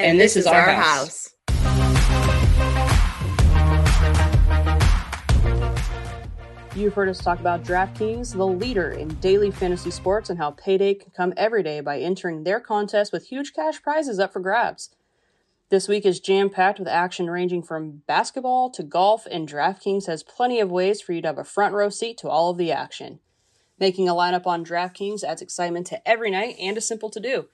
And, and this, this, is, our, our house. house. You've heard us talk about DraftKings, the leader in daily fantasy sports, and how payday can come every day by entering their contest with huge cash prizes up for grabs. This week is jam packed with action ranging from basketball to golf, and DraftKings has plenty of ways for you to have a front row seat to all of the action. Making a lineup on DraftKings adds excitement to every night and is simple to do.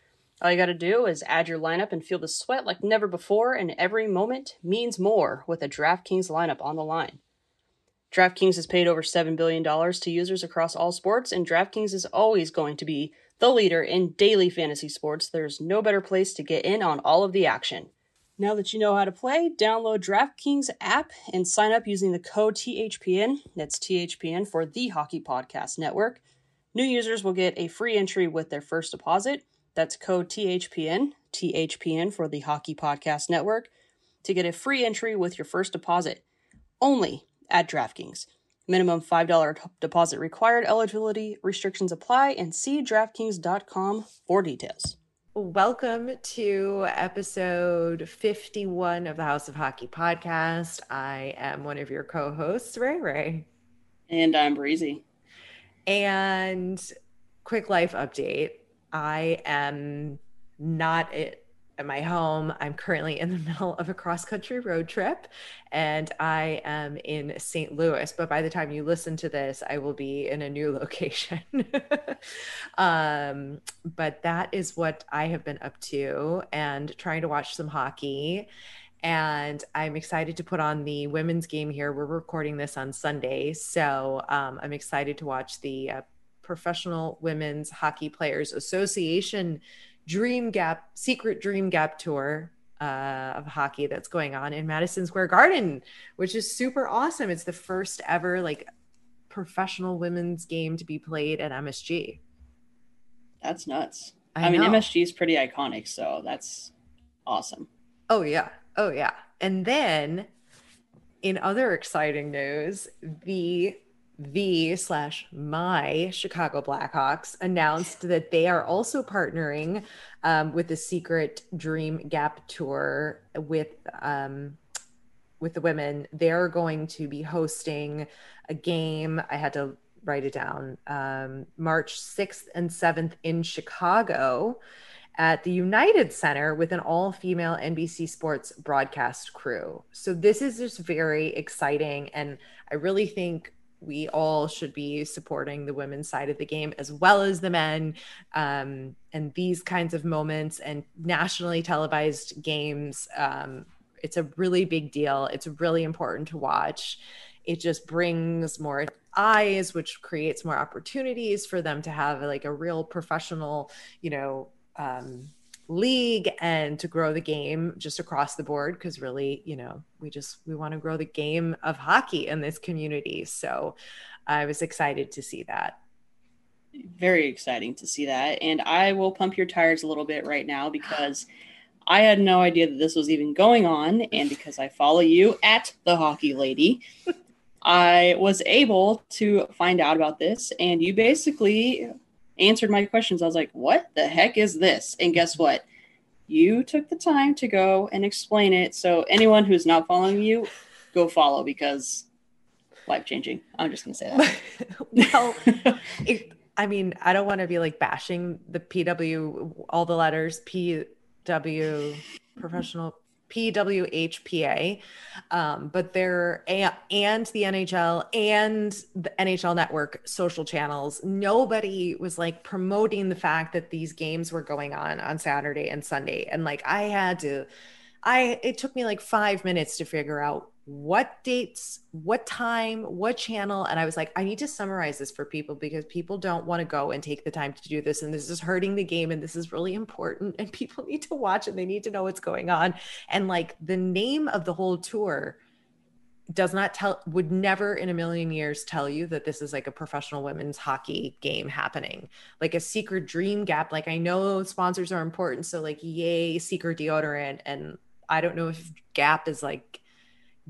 All you got to do is add your lineup and feel the sweat like never before, and every moment means more with a DraftKings lineup on the line. DraftKings has paid over $7 billion to users across all sports, and DraftKings is always going to be the leader in daily fantasy sports. There's no better place to get in on all of the action. Now that you know how to play, download DraftKings app and sign up using the code THPN. That's THPN for the Hockey Podcast Network. New users will get a free entry with their first deposit. That's code THPN, THPN for the Hockey Podcast Network, to get a free entry with your first deposit. Only at DraftKings. Minimum $5 deposit required. Eligibility restrictions apply and see DraftKings.com for details. Welcome to episode 51 of the House of Hockey podcast. I am one of your co hosts, Ray Ray. And I'm Breezy. And quick life update I am not at my home. I'm currently in the middle of a cross country road trip and I am in St. Louis. But by the time you listen to this, I will be in a new location. um, but that is what I have been up to and trying to watch some hockey. And I'm excited to put on the women's game here. We're recording this on Sunday. So um, I'm excited to watch the uh, Professional Women's Hockey Players Association Dream Gap Secret Dream Gap Tour uh, of hockey that's going on in Madison Square Garden, which is super awesome. It's the first ever like professional women's game to be played at MSG. That's nuts. I, I mean, MSG is pretty iconic, so that's awesome. Oh yeah, oh yeah. And then, in other exciting news, the the slash my Chicago Blackhawks announced that they are also partnering um, with the Secret Dream Gap Tour with um, with the women. They're going to be hosting a game. I had to write it down. Um, March sixth and seventh in Chicago at the United Center with an all female NBC Sports broadcast crew. So this is just very exciting. And I really think we all should be supporting the women's side of the game as well as the men. Um, and these kinds of moments and nationally televised games, um, it's a really big deal. It's really important to watch. It just brings more eyes, which creates more opportunities for them to have like a real professional, you know, um, league and to grow the game just across the board because really you know we just we want to grow the game of hockey in this community. So i was excited to see that. Very exciting to see that. And i will pump your tires a little bit right now because i had no idea that this was even going on. And because i follow you at the hockey lady i was able to find out about this. And you basically answered my questions. I was like, what the heck is this? And guess what? You took the time to go and explain it. So anyone who's not following you, go follow because life changing. I'm just gonna say that. well, it, I mean, I don't want to be like bashing the PW, all the letters PW, professional PWHPA, um, but they're a- and the NHL and the NHL Network social channels. Nobody was like promoting the fact that these games were going on on Saturday and Sunday, and like I had to. I it took me like five minutes to figure out what dates, what time, what channel. And I was like, I need to summarize this for people because people don't want to go and take the time to do this. And this is hurting the game. And this is really important. And people need to watch and they need to know what's going on. And like the name of the whole tour does not tell would never in a million years tell you that this is like a professional women's hockey game happening like a secret dream gap like i know sponsors are important so like yay secret deodorant and i don't know if gap is like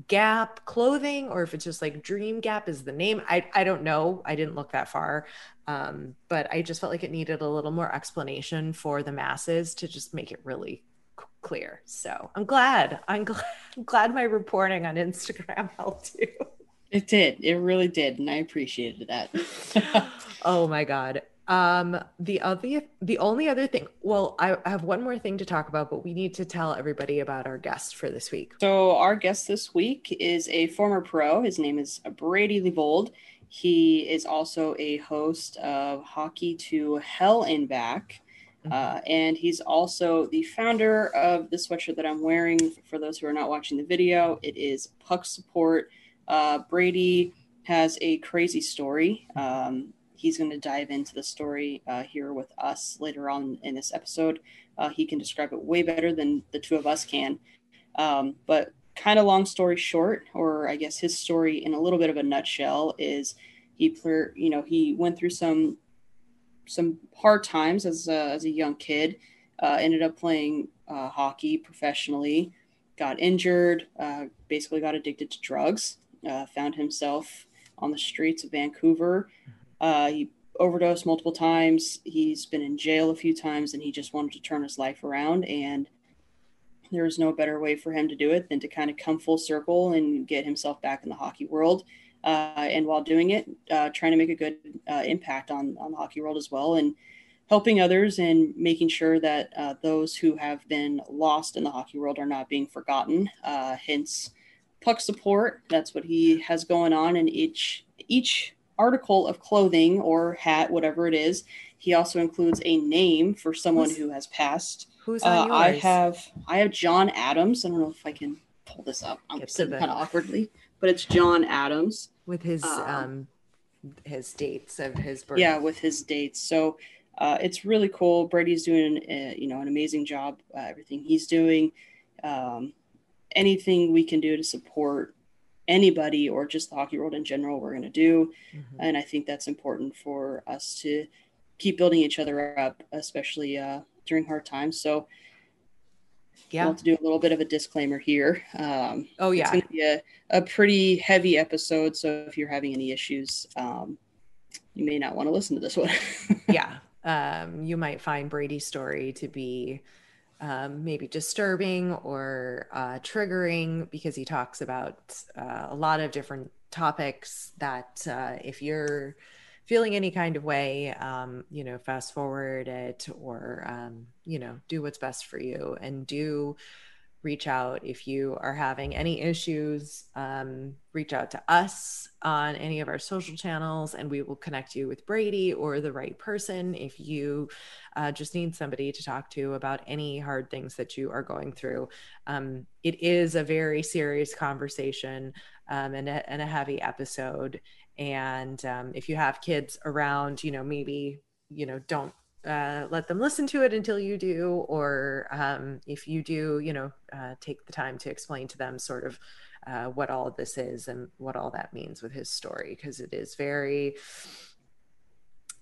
gap clothing or if it's just like dream gap is the name i i don't know i didn't look that far um but i just felt like it needed a little more explanation for the masses to just make it really clear. So I'm glad. I'm glad. I'm glad my reporting on Instagram helped you. It did. It really did, and I appreciated that. oh my god. Um, the other, the only other thing. Well, I, I have one more thing to talk about, but we need to tell everybody about our guest for this week. So our guest this week is a former pro. His name is Brady Leavold. He is also a host of Hockey to Hell and Back. Mm-hmm. Uh, and he's also the founder of the sweatshirt that I'm wearing. For those who are not watching the video, it is Puck Support. Uh, Brady has a crazy story. Um, he's going to dive into the story uh, here with us later on in this episode. Uh, he can describe it way better than the two of us can. Um, but kind of long story short, or I guess his story in a little bit of a nutshell is he, you know, he went through some some hard times as a, as a young kid. Uh, ended up playing uh, hockey professionally, got injured, uh, basically got addicted to drugs, uh, found himself on the streets of Vancouver. Uh, he overdosed multiple times. He's been in jail a few times, and he just wanted to turn his life around. And there was no better way for him to do it than to kind of come full circle and get himself back in the hockey world uh, and while doing it, uh, trying to make a good uh, impact on on the hockey world as well, and helping others and making sure that uh, those who have been lost in the hockey world are not being forgotten. Uh, hence, puck support. That's what he has going on in each each article of clothing or hat, whatever it is. He also includes a name for someone who's, who has passed. Who's on uh, I have I have John Adams. I don't know if I can pull this up. I'm sitting kind of awkwardly, but it's John Adams with his um, um his dates of his birth. Yeah, with his dates. So uh, it's really cool. Brady's doing uh, you know an amazing job. Uh, everything he's doing, um, anything we can do to support anybody or just the hockey world in general, we're going to do. Mm-hmm. And I think that's important for us to keep building each other up, especially uh, during hard times. So yeah. want to do a little bit of a disclaimer here. Um, oh yeah, it's going to be a, a pretty heavy episode, so if you're having any issues, um, you may not want to listen to this one. yeah, um, you might find Brady's story to be um, maybe disturbing or uh, triggering because he talks about uh, a lot of different topics that uh, if you're feeling any kind of way, um, you know, fast forward it or, um, you know, do what's best for you and do reach out if you are having any issues. Um, reach out to us on any of our social channels and we will connect you with Brady or the right person if you uh, just need somebody to talk to about any hard things that you are going through. Um, it is a very serious conversation um, and, a, and a heavy episode and um, if you have kids around you know maybe you know don't uh, let them listen to it until you do or um, if you do you know uh, take the time to explain to them sort of uh, what all of this is and what all that means with his story because it is very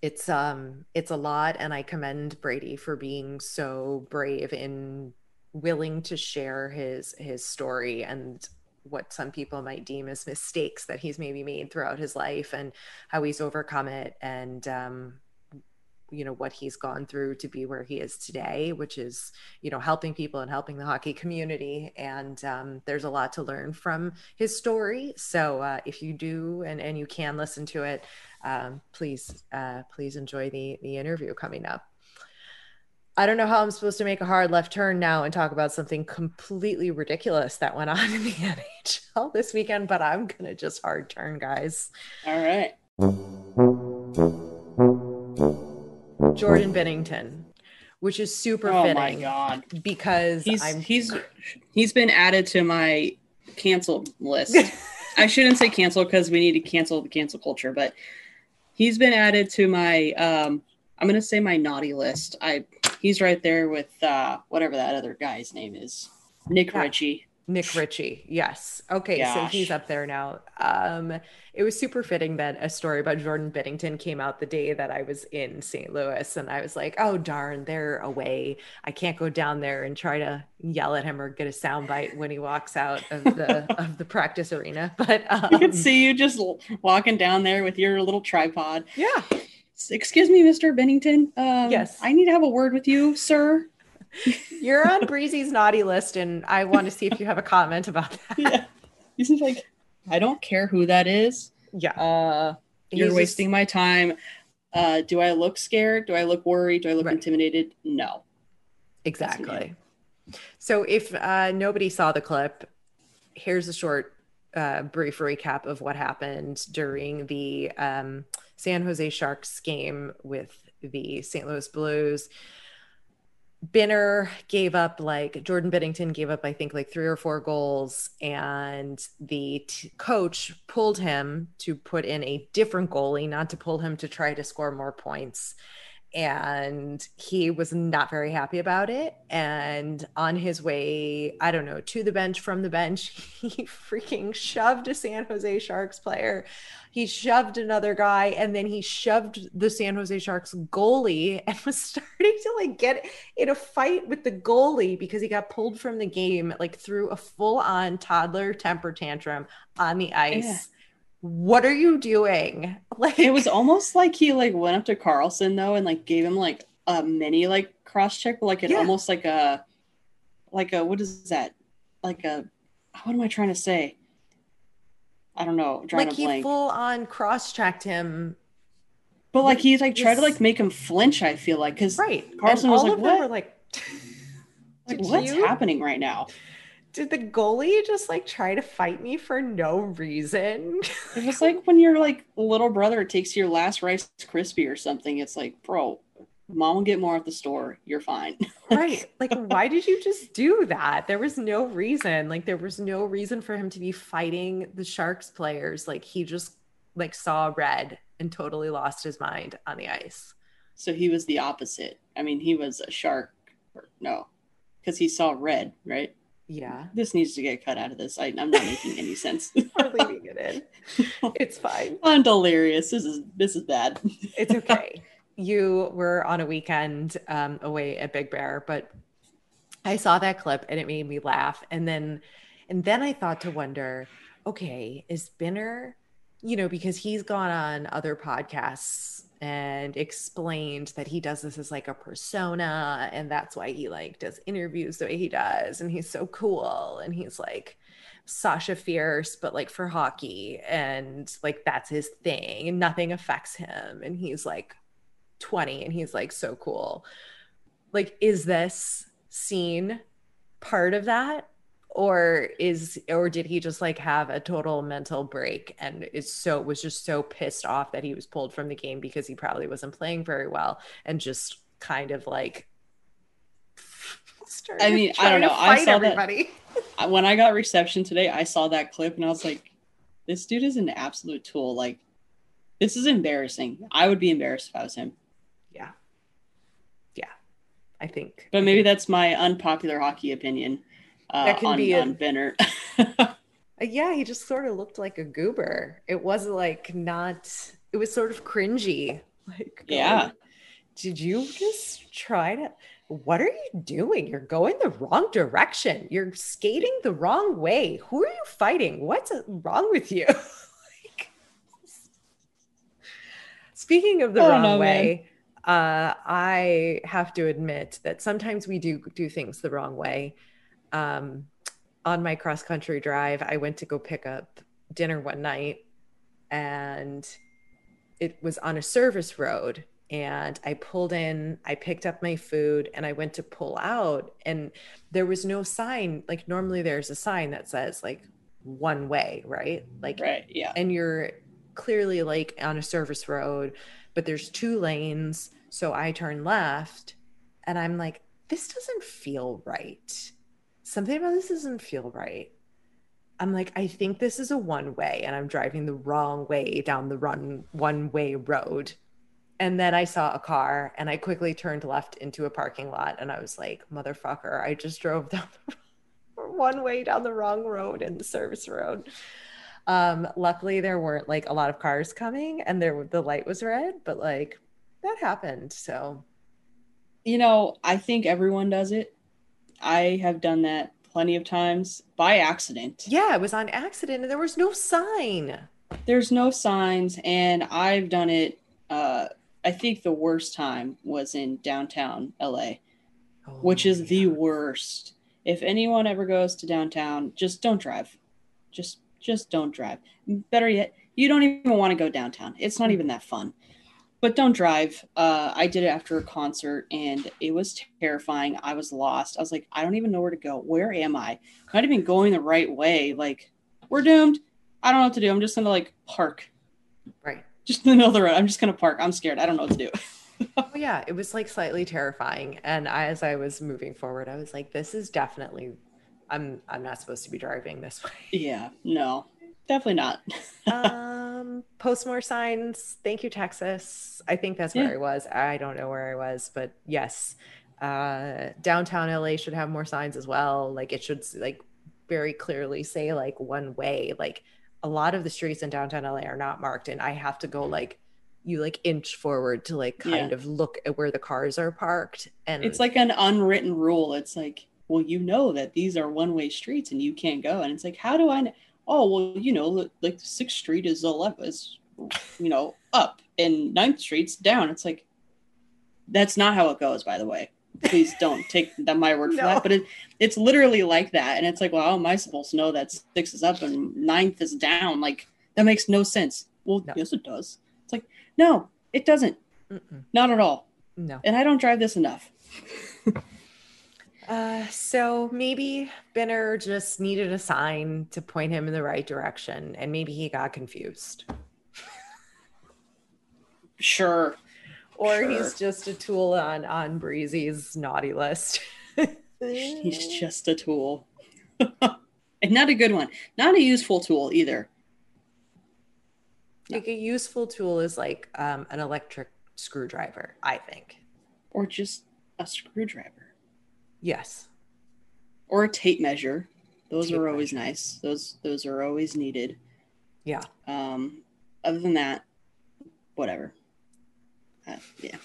it's um it's a lot and i commend brady for being so brave in willing to share his his story and what some people might deem as mistakes that he's maybe made throughout his life and how he's overcome it and um, you know what he's gone through to be where he is today which is you know helping people and helping the hockey community and um, there's a lot to learn from his story so uh, if you do and, and you can listen to it um, please uh, please enjoy the the interview coming up I don't know how I'm supposed to make a hard left turn now and talk about something completely ridiculous that went on in the NHL this weekend, but I'm going to just hard turn, guys. All right. Jordan Binnington, which is super Oh fitting my god. because He's I'm he's he's been added to my canceled list. I shouldn't say cancel because we need to cancel the cancel culture, but he's been added to my um I'm gonna say my naughty list. I he's right there with uh whatever that other guy's name is. Nick Yeah. Ritchie. Nick Ritchie. Yes. Okay, so he's up there now. Um, it was super fitting that a story about Jordan Binnington came out the day that I was in St. Louis, and I was like, "Oh darn, they're away. I can't go down there and try to yell at him or get a soundbite when he walks out of the of the practice arena." But um, I could see you just walking down there with your little tripod. yeah, Excuse me, Mr. Binnington. Um, Yes. I need to have a word with you, sir. You're on Breezy's naughty list, and I want to see if you have a comment about that. yeah. He's like, I don't care who that is. Yeah, Uh, you're He's just- wasting my time. Uh, do I look scared? Do I look worried? Do I look Right. intimidated? No. Exactly. So if uh, nobody saw the clip, here's a short, uh, brief recap of what happened during the um, San Jose Sharks game with the St. Louis Blues. Binner gave up like Jordan Binnington gave up, I think, like three or four goals, and the t- coach pulled him to put in a different goalie, not to pull him to try to score more points and he was not very happy about it. And on his way i don't know to the bench from the bench he freaking shoved a san jose sharks player. He shoved another guy and then he shoved the san jose sharks goalie and was starting to like get in a fight with the goalie because he got pulled from the game like through a full-on toddler temper tantrum on the ice. Yeah. What are you doing like It was almost like he like went up to Carlson though and like gave him like a mini like cross check, but like it Yeah. almost like a like a what is that? Like a what am I trying to say? I don't know. Like he blank. full on cross checked him but like he like tried to like make him flinch. I feel like because right Carlson and was like, "What?" were like like what's you- happening right now? Did the goalie just like try to fight me for no reason It was like when your like little brother takes your last Rice Krispie or something. It's like, bro, mom will get more at the store. You're fine. right like why did you just do that there was no reason like there was no reason for him to be fighting the sharks players like he just like saw red and totally lost his mind on the ice So he was the opposite. I mean, he was a shark. Or, no, because he saw red, right? Yeah This needs to get cut out of this. I, I'm not making any sense. we're leaving it in it's fine I'm delirious. This is this is bad. it's okay. you were on a weekend um, away at Big Bear, but I saw that clip and it made me laugh. And then, and then I thought to wonder, okay, is Binner, you know, because he's gone on other podcasts and explained that he does this as like a persona and that's why he like does interviews the way he does and he's so cool and he's like Sasha Fierce, but like for hockey, and like that's his thing, and nothing affects him. And he's like 20 and he's like so cool. Like, is this scene part of that? Or is or did he just like have a total mental break and is so was just so pissed off that he was pulled from the game because he probably wasn't playing very well and just kind of like started I mean, I don't know. I saw that- everybody. I- when I got reception today, I saw that clip and I was like, this dude is an absolute tool. Like, this is embarrassing. I would be embarrassed if I was him. Yeah. Yeah. I think. But maybe that's my unpopular hockey opinion uh, That can on, be a- on Binner. Uh, yeah, he just sort of looked like a goober. It wasn't like not, it was sort of cringy. Like, Yeah. Did you just try to? What are you doing? You're going the wrong direction. You're skating the wrong way. Who are you fighting? What's wrong with you? like, speaking of the I wrong know, way, uh, I have to admit that sometimes we do do things the wrong way. Um, on my cross country drive, I went to go pick up dinner one night and it was on a service road. And I pulled in, I picked up my food and I went to pull out. And there was no sign. Like, normally there's a sign that says, like, one way, right? Like, right. Yeah. and you're clearly like on a service road, but there's two lanes. So I turn left and I'm like, this doesn't feel right. Something about this doesn't feel right. I'm like, I think this is a one way, and I'm driving the wrong way down the run one way road. And then I saw a car, and I quickly turned left into a parking lot, and I was like, motherfucker, I just drove down the one way down the wrong road in the service road. Um, luckily, there weren't like a lot of cars coming, and there the light was red, but like that happened. So, you know, I think everyone does it. I have done that plenty of times by accident. Yeah, it was on accident, and there was no sign. There's no signs, and I've done it. Uh, I think the worst time was in downtown LA, oh, which is the worst. If anyone ever goes to downtown, just don't drive. Just just don't drive. Better yet, you don't even want to go downtown. It's not even that fun. But don't drive. Uh, I did it after a concert and it was terrifying. I was lost. I was like, I don't even know where to go. Where am I? Not even going the right way. Like, we're doomed. I don't know what to do. I'm just gonna like park. Right. Just in the middle of the road. I'm just gonna park. I'm scared. I don't know what to do. oh, yeah, it was like slightly terrifying. And I, as I was moving forward, I was like, this is definitely I'm I'm not supposed to be driving this way. Yeah, no. Definitely not. um post more signs. Thank you, Texas. I think that's where yeah. I was. I don't know where I was, but yes. Uh downtown LA should have more signs as well. Like it should like very clearly say like one way. Like a lot of the streets in downtown LA are not marked and I have to go like you like inch forward to like kind yeah. of look at where the cars are parked and it's like an unwritten rule it's like well you know that these are one way streets and you can't go and it's like how do i know oh well you know like sixth street is 11 is you know up and ninth street's down it's like that's not how it goes by the way please don't take that my word for no. that but it, it's literally like that and it's like well how am i supposed to know that six is up and ninth is down like that makes no sense well no. yes it does it's like no, it doesn't. Mm-mm. Not at all. No. And I don't drive this enough. uh, so maybe Binner just needed a sign to point him in the right direction, and maybe he got confused. sure. Or sure. he's just a tool on on Breezy's naughty list. he's just a tool. and not a good one. Not a useful tool either. Like a useful tool is like um, an electric screwdriver, I think. Or just a screwdriver. Yes. Or a tape measure. Those tape are always measure. nice. Those those are always needed. Yeah. Um other than that, whatever. Uh, yeah.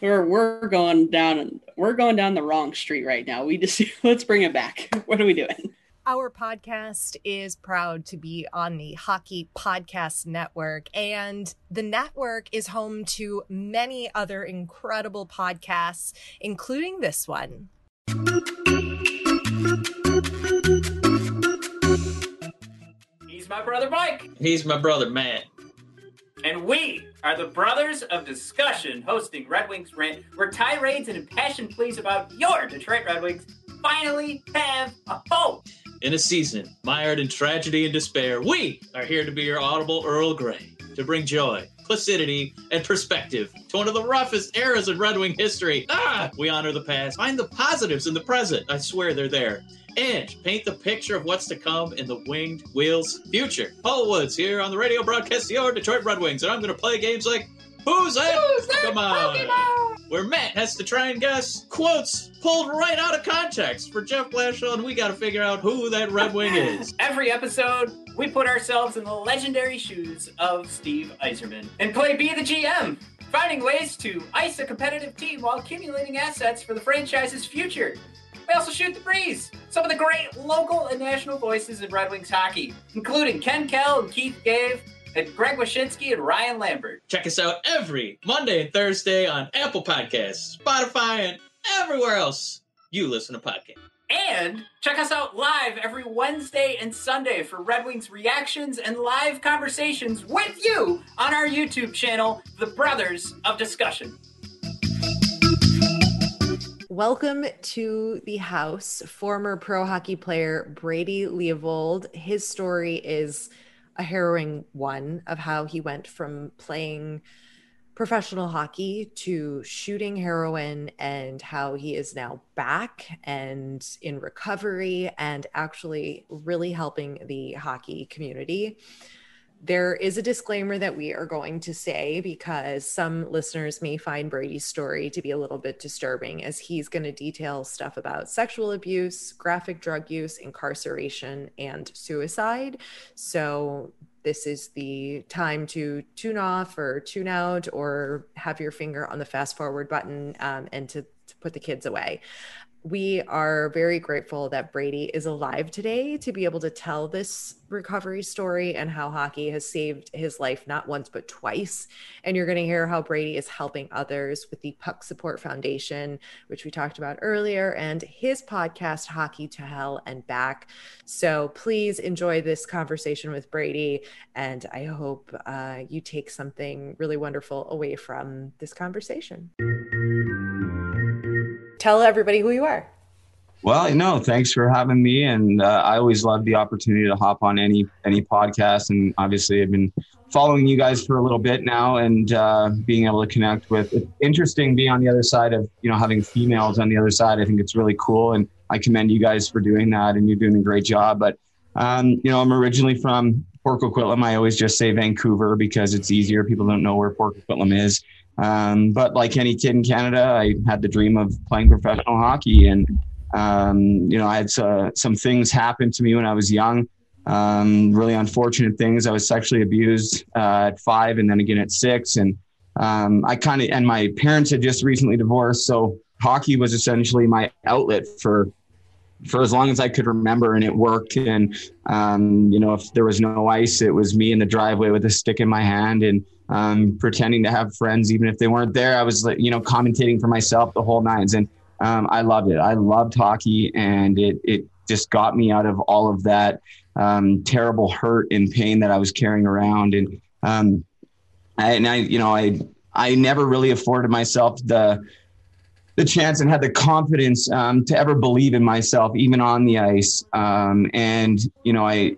We're we're going down we're going down the wrong street right now. We just let's bring it back. What are we doing? Our podcast is proud to be on the Hockey Podcast Network, and the network is home to many other incredible podcasts, including this one. He's my brother Mike. He's my brother Matt. And we are the Brothers of Discussion, hosting Red Wings Rant, where tirades and impassioned pleas about your Detroit Red Wings finally have a home. In a season mired in tragedy and despair, we are here to be your audible Earl Grey to bring joy, placidity, and perspective to one of the roughest eras in Red Wing history. Ah! We honor the past, find the positives in the present. I swear they're there. And paint the picture of what's to come in the Winged Wheels future. Paul Woods here on the radio broadcast, your Detroit Red Wings, and I'm going to play games like Who's that? Who's that Come on. Pokemon? Where Matt has to try and guess quotes pulled right out of context for Jeff Blashill, and we got to figure out who that Red Wing is. Every episode, we put ourselves in the legendary shoes of Steve Yzerman and play Be the GM, finding ways to ice a competitive team while accumulating assets for the franchise's future. We also shoot the breeze. Some of the great local and national voices in Red Wings hockey, including Ken Kal and Keith Gave, and Greg Wyshynski and Ryan Lambert. Check us out every Monday and Thursday on Apple Podcasts, Spotify, and everywhere else you listen to podcasts. And check us out live every Wednesday and Sunday for Red Wings reactions and live conversations with you on our YouTube channel, The Brothers of Discussion. Welcome to the house, former pro hockey player Brady Leavold. His story is a harrowing one of how he went from playing professional hockey to shooting heroin and how he is now back and in recovery and actually really helping the hockey community there is a disclaimer that we are going to say because some listeners may find Brady's story to be a little bit disturbing, as he's going to detail stuff about sexual abuse, graphic drug use, incarceration, and suicide. So, this is the time to tune off or tune out or have your finger on the fast forward button um, and to, to put the kids away we are very grateful that Brady is alive today to be able to tell this recovery story and how hockey has saved his life not once but twice. And you're going to hear how Brady is helping others with the Puck Support Foundation, which we talked about earlier, and his podcast, Hockey to Hell and Back. So please enjoy this conversation with Brady. And I hope uh, you take something really wonderful away from this conversation tell everybody who you are. Well, no, thanks for having me, and uh, I always love the opportunity to hop on any any podcast. And obviously, I've been following you guys for a little bit now, and uh, being able to connect with. It's interesting being on the other side of you know having females on the other side. I think it's really cool, and I commend you guys for doing that, and you're doing a great job. But um, you know, I'm originally from Port Coquitlam. I always just say Vancouver because it's easier. People don't know where Port Coquitlam is. Um, but like any kid in Canada, I had the dream of playing professional hockey. And, um, you know, I had uh, some things happen to me when I was young. Um, really unfortunate things. I was sexually abused uh, at five and then again at six. And um, I kind of, and my parents had just recently divorced. So hockey was essentially my outlet for for as long as I could remember, and it worked. And um, you know, if there was no ice, it was me in the driveway with a stick in my hand, and um, pretending to have friends, even if they weren't there. I was like, you know, commentating for myself the whole nines. And um, I loved it. I loved hockey and it, it just got me out of all of that um, terrible hurt and pain that I was carrying around. And, um, I, and I, you know, I, I never really afforded myself the, the chance and had the confidence um, to ever believe in myself, even on the ice. Um, and, you know, I,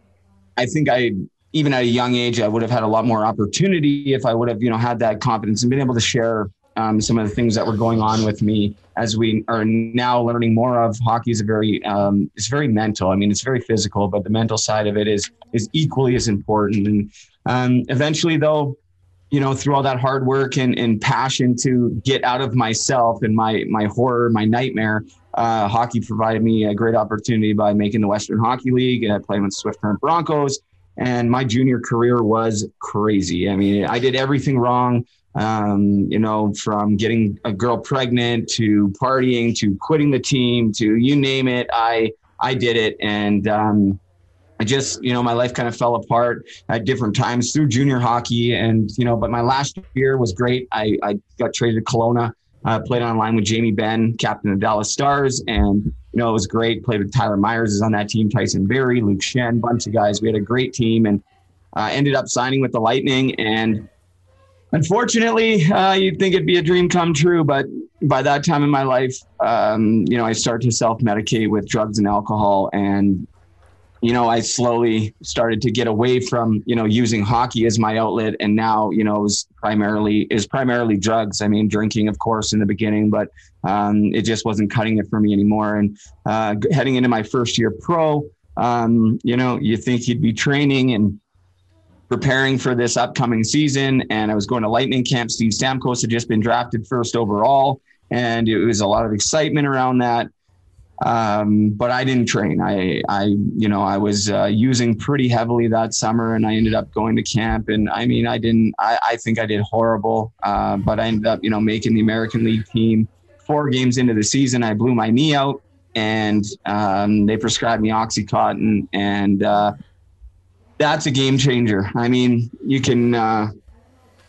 I think I even at a young age, I would have had a lot more opportunity if I would have, you know, had that confidence and been able to share um, some of the things that were going on with me as we are now learning more of hockey is a very um, it's very mental. I mean, it's very physical, but the mental side of it is is equally as important. And um, eventually, though, you know, through all that hard work and, and passion to get out of myself and my my horror, my nightmare, uh, hockey provided me a great opportunity by making the Western Hockey League and playing with Swift Current Broncos and my junior career was crazy. I mean, I did everything wrong. Um, you know, from getting a girl pregnant to partying to quitting the team to you name it, I I did it, and um, I just you know my life kind of fell apart at different times through junior hockey, and you know, but my last year was great. I I got traded to Kelowna uh, played online with Jamie Benn, captain of Dallas Stars, and you know it was great. Played with Tyler Myers is on that team, Tyson Barrie, Luke Schenn, bunch of guys. We had a great team, and uh, ended up signing with the Lightning. And unfortunately, uh, you'd think it'd be a dream come true, but by that time in my life, um, you know, I started to self medicate with drugs and alcohol, and you know, I slowly started to get away from, you know, using hockey as my outlet. And now, you know, is primarily is primarily drugs. I mean, drinking, of course, in the beginning, but um, it just wasn't cutting it for me anymore. And uh, heading into my first year pro, um, you know, you think you'd be training and preparing for this upcoming season. And I was going to Lightning Camp. Steve Stamkos had just been drafted first overall. And it was a lot of excitement around that. Um, but I didn't train. I, I, you know, I was uh, using pretty heavily that summer, and I ended up going to camp. And I mean, I didn't. I, I think I did horrible. Uh, but I ended up, you know, making the American League team. Four games into the season, I blew my knee out, and um, they prescribed me OxyContin, and uh, that's a game changer. I mean, you can. Uh,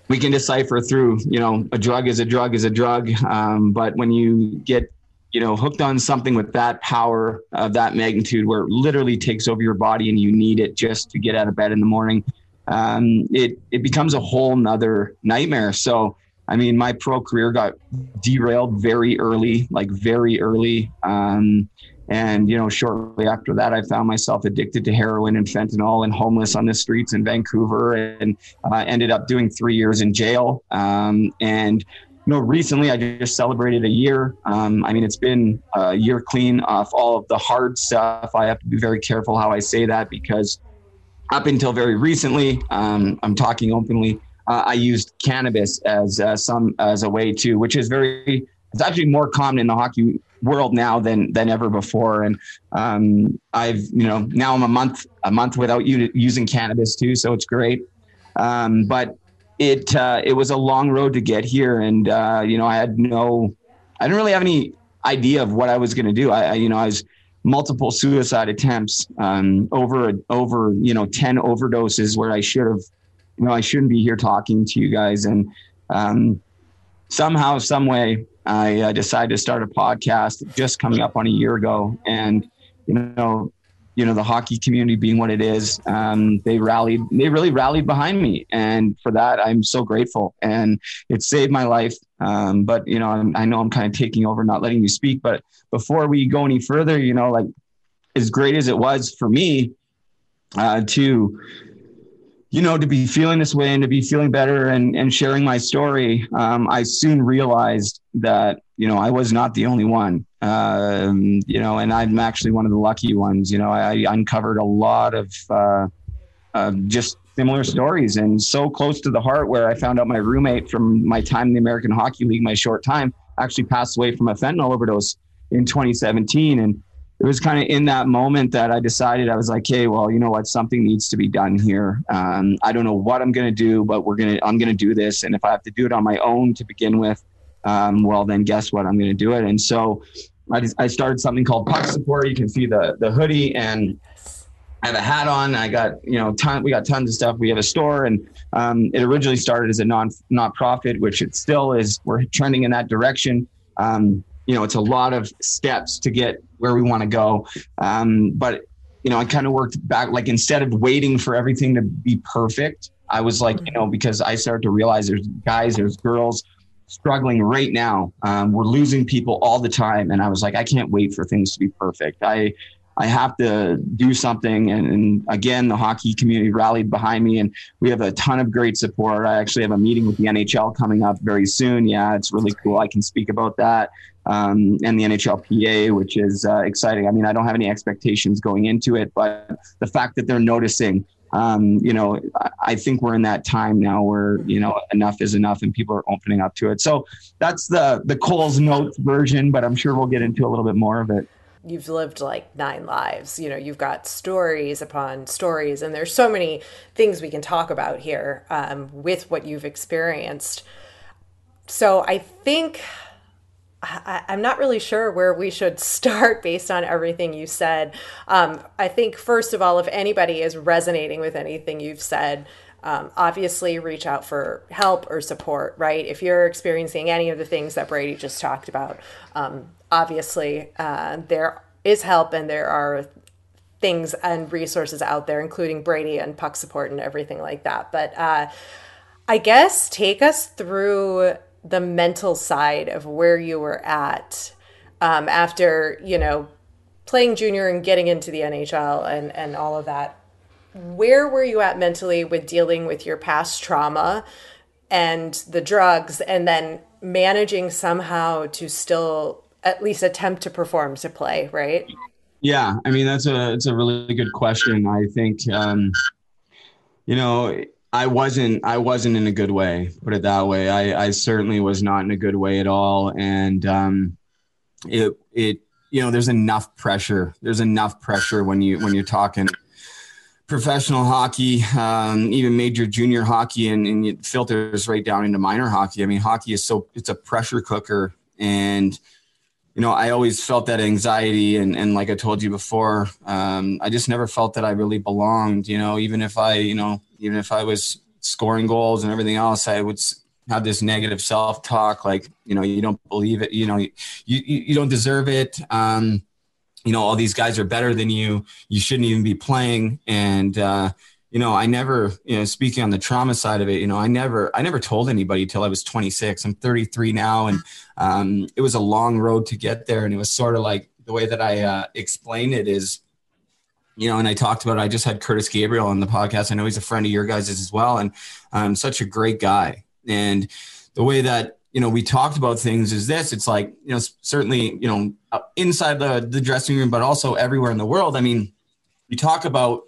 we can decipher through, you know, a drug is a drug is a drug. Um, but when you get you know, hooked on something with that power of that magnitude where it literally takes over your body and you need it just to get out of bed in the morning, um, it, it becomes a whole nother nightmare. So, I mean, my pro career got derailed very early, like very early. Um, and, you know, shortly after that, I found myself addicted to heroin and fentanyl and homeless on the streets in Vancouver and uh, ended up doing three years in jail. Um, and, know, recently I just celebrated a year. Um, I mean, it's been a year clean off all of the hard stuff. I have to be very careful how I say that because up until very recently, um, I'm talking openly. Uh, I used cannabis as uh, some as a way to, which is very. It's actually more common in the hockey world now than than ever before. And um, I've you know now I'm a month a month without using cannabis too, so it's great. Um, but it uh, it was a long road to get here, and uh, you know I had no, I didn't really have any idea of what I was going to do. I, I, you know I was multiple suicide attempts, um, over over you know ten overdoses where I should have, you know I shouldn't be here talking to you guys, and um, somehow some way I uh, decided to start a podcast just coming up on a year ago, and you know, you know, the hockey community being what it is, um, they rallied. They really rallied behind me, and for that, I'm so grateful. And it saved my life. Um, but you know, I'm, I know I'm kind of taking over, not letting you speak. But before we go any further, you know, like as great as it was for me uh, to you know, to be feeling this way and to be feeling better and, and sharing my story, um, I soon realized that, you know, I was not the only one, um, you know, and I'm actually one of the lucky ones. You know, I, I uncovered a lot of uh, uh, just similar stories and so close to the heart where I found out my roommate from my time in the American Hockey League, my short time, actually passed away from a fentanyl overdose in 2017. And it was kind of in that moment that I decided I was like, hey, well, you know what, something needs to be done here. Um, I don't know what I'm going to do, but we're gonna I'm going to do this, and if I have to do it on my own to begin with, um, well, then guess what, I'm going to do it. And so I, just, I started something called Puck Support. You can see the the hoodie and. I have a hat on. I got you know ton. We got tons of stuff. We have a store, and um, it originally started as a non not profit, which it still is. We're trending in that direction. Um, you know, it's a lot of steps to get where we want to go. Um, but you know, I kind of worked back, like instead of waiting for everything to be perfect, I was like, you know, because I started to realize there's guys, there's girls struggling right now. Um, we're losing people all the time, and I was like, I can't wait for things to be perfect. I I have to do something. And, and, again, the hockey community rallied behind me, and we have a ton of great support. I actually have a meeting with the NHL coming up very soon. Yeah, it's really cool. I can speak about that. Um, and the NHLPA, which is uh, exciting. I mean, I don't have any expectations going into it, but the fact that they're noticing, um, you know, I think we're in that time now where you know enough is enough, and people are opening up to it. So that's the the Coles Notes version, but I'm sure we'll get into a little bit more of it you've lived like nine lives. You know, you've got stories upon stories, and there's so many things we can talk about here um, with what you've experienced. So I think I, am not really sure where we should start based on everything you said. Um, I think, first of all, if anybody is resonating with anything you've said, um, obviously reach out for help or support, right? If you're experiencing any of the things that Brady just talked about, um, obviously uh, there is help and there are things and resources out there, including Brady and Puck support and everything like that. But uh, I guess take us through the mental side of where you were at um, after, you know, playing junior and getting into the NHL and, and all of that. Where were you at mentally with dealing with your past trauma and the drugs and then managing somehow to still at least attempt to perform to play, right? Yeah, I mean that's a it's a really good question. I think um, you know I wasn't I wasn't in a good way. Put it that way. I I certainly was not in a good way at all, and um, it it you know there's enough pressure. There's enough pressure when you when you're talking professional hockey, um, even major junior hockey, and, and it filters right down into minor hockey. I mean, hockey is so it's a pressure cooker, and you know, I always felt that anxiety, and and like I told you before, um, I just never felt that I really belonged. You know, even if I, you know, even if I was scoring goals and everything else, I would have this negative self talk, like you know, you don't believe it, you know, you you, you don't deserve it. Um, you know, all these guys are better than you. You shouldn't even be playing, and uh, you know, I never, you know, speaking on the trauma side of it, you know, I never, I never told anybody till I was 26. I'm 33 now, and um, it was a long road to get there. And it was sort of like the way that I uh, explain it is, you know, and I talked about, I just had Kurtis Gabriel on the podcast. I know he's a friend of your guys' as well, and um, such a great guy. And the way that you know we talked about things is this it's like you know certainly you know inside the the dressing room but also everywhere in the world i mean you talk about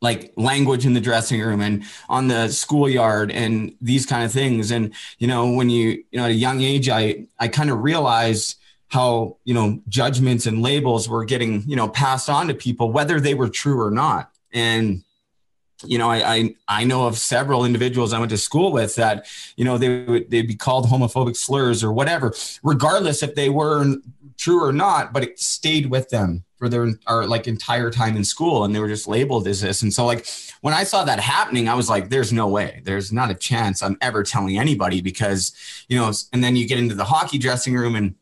like language in the dressing room and on the schoolyard and these kind of things and you know when you you know at a young age i i kind of realized how you know judgments and labels were getting you know passed on to people whether they were true or not and you know, I, I, I know of several individuals I went to school with that, you know, they would they'd be called homophobic slurs or whatever, regardless if they were true or not, but it stayed with them for their our like entire time in school and they were just labeled as this. And so like when I saw that happening, I was like, there's no way, there's not a chance I'm ever telling anybody because, you know, and then you get into the hockey dressing room and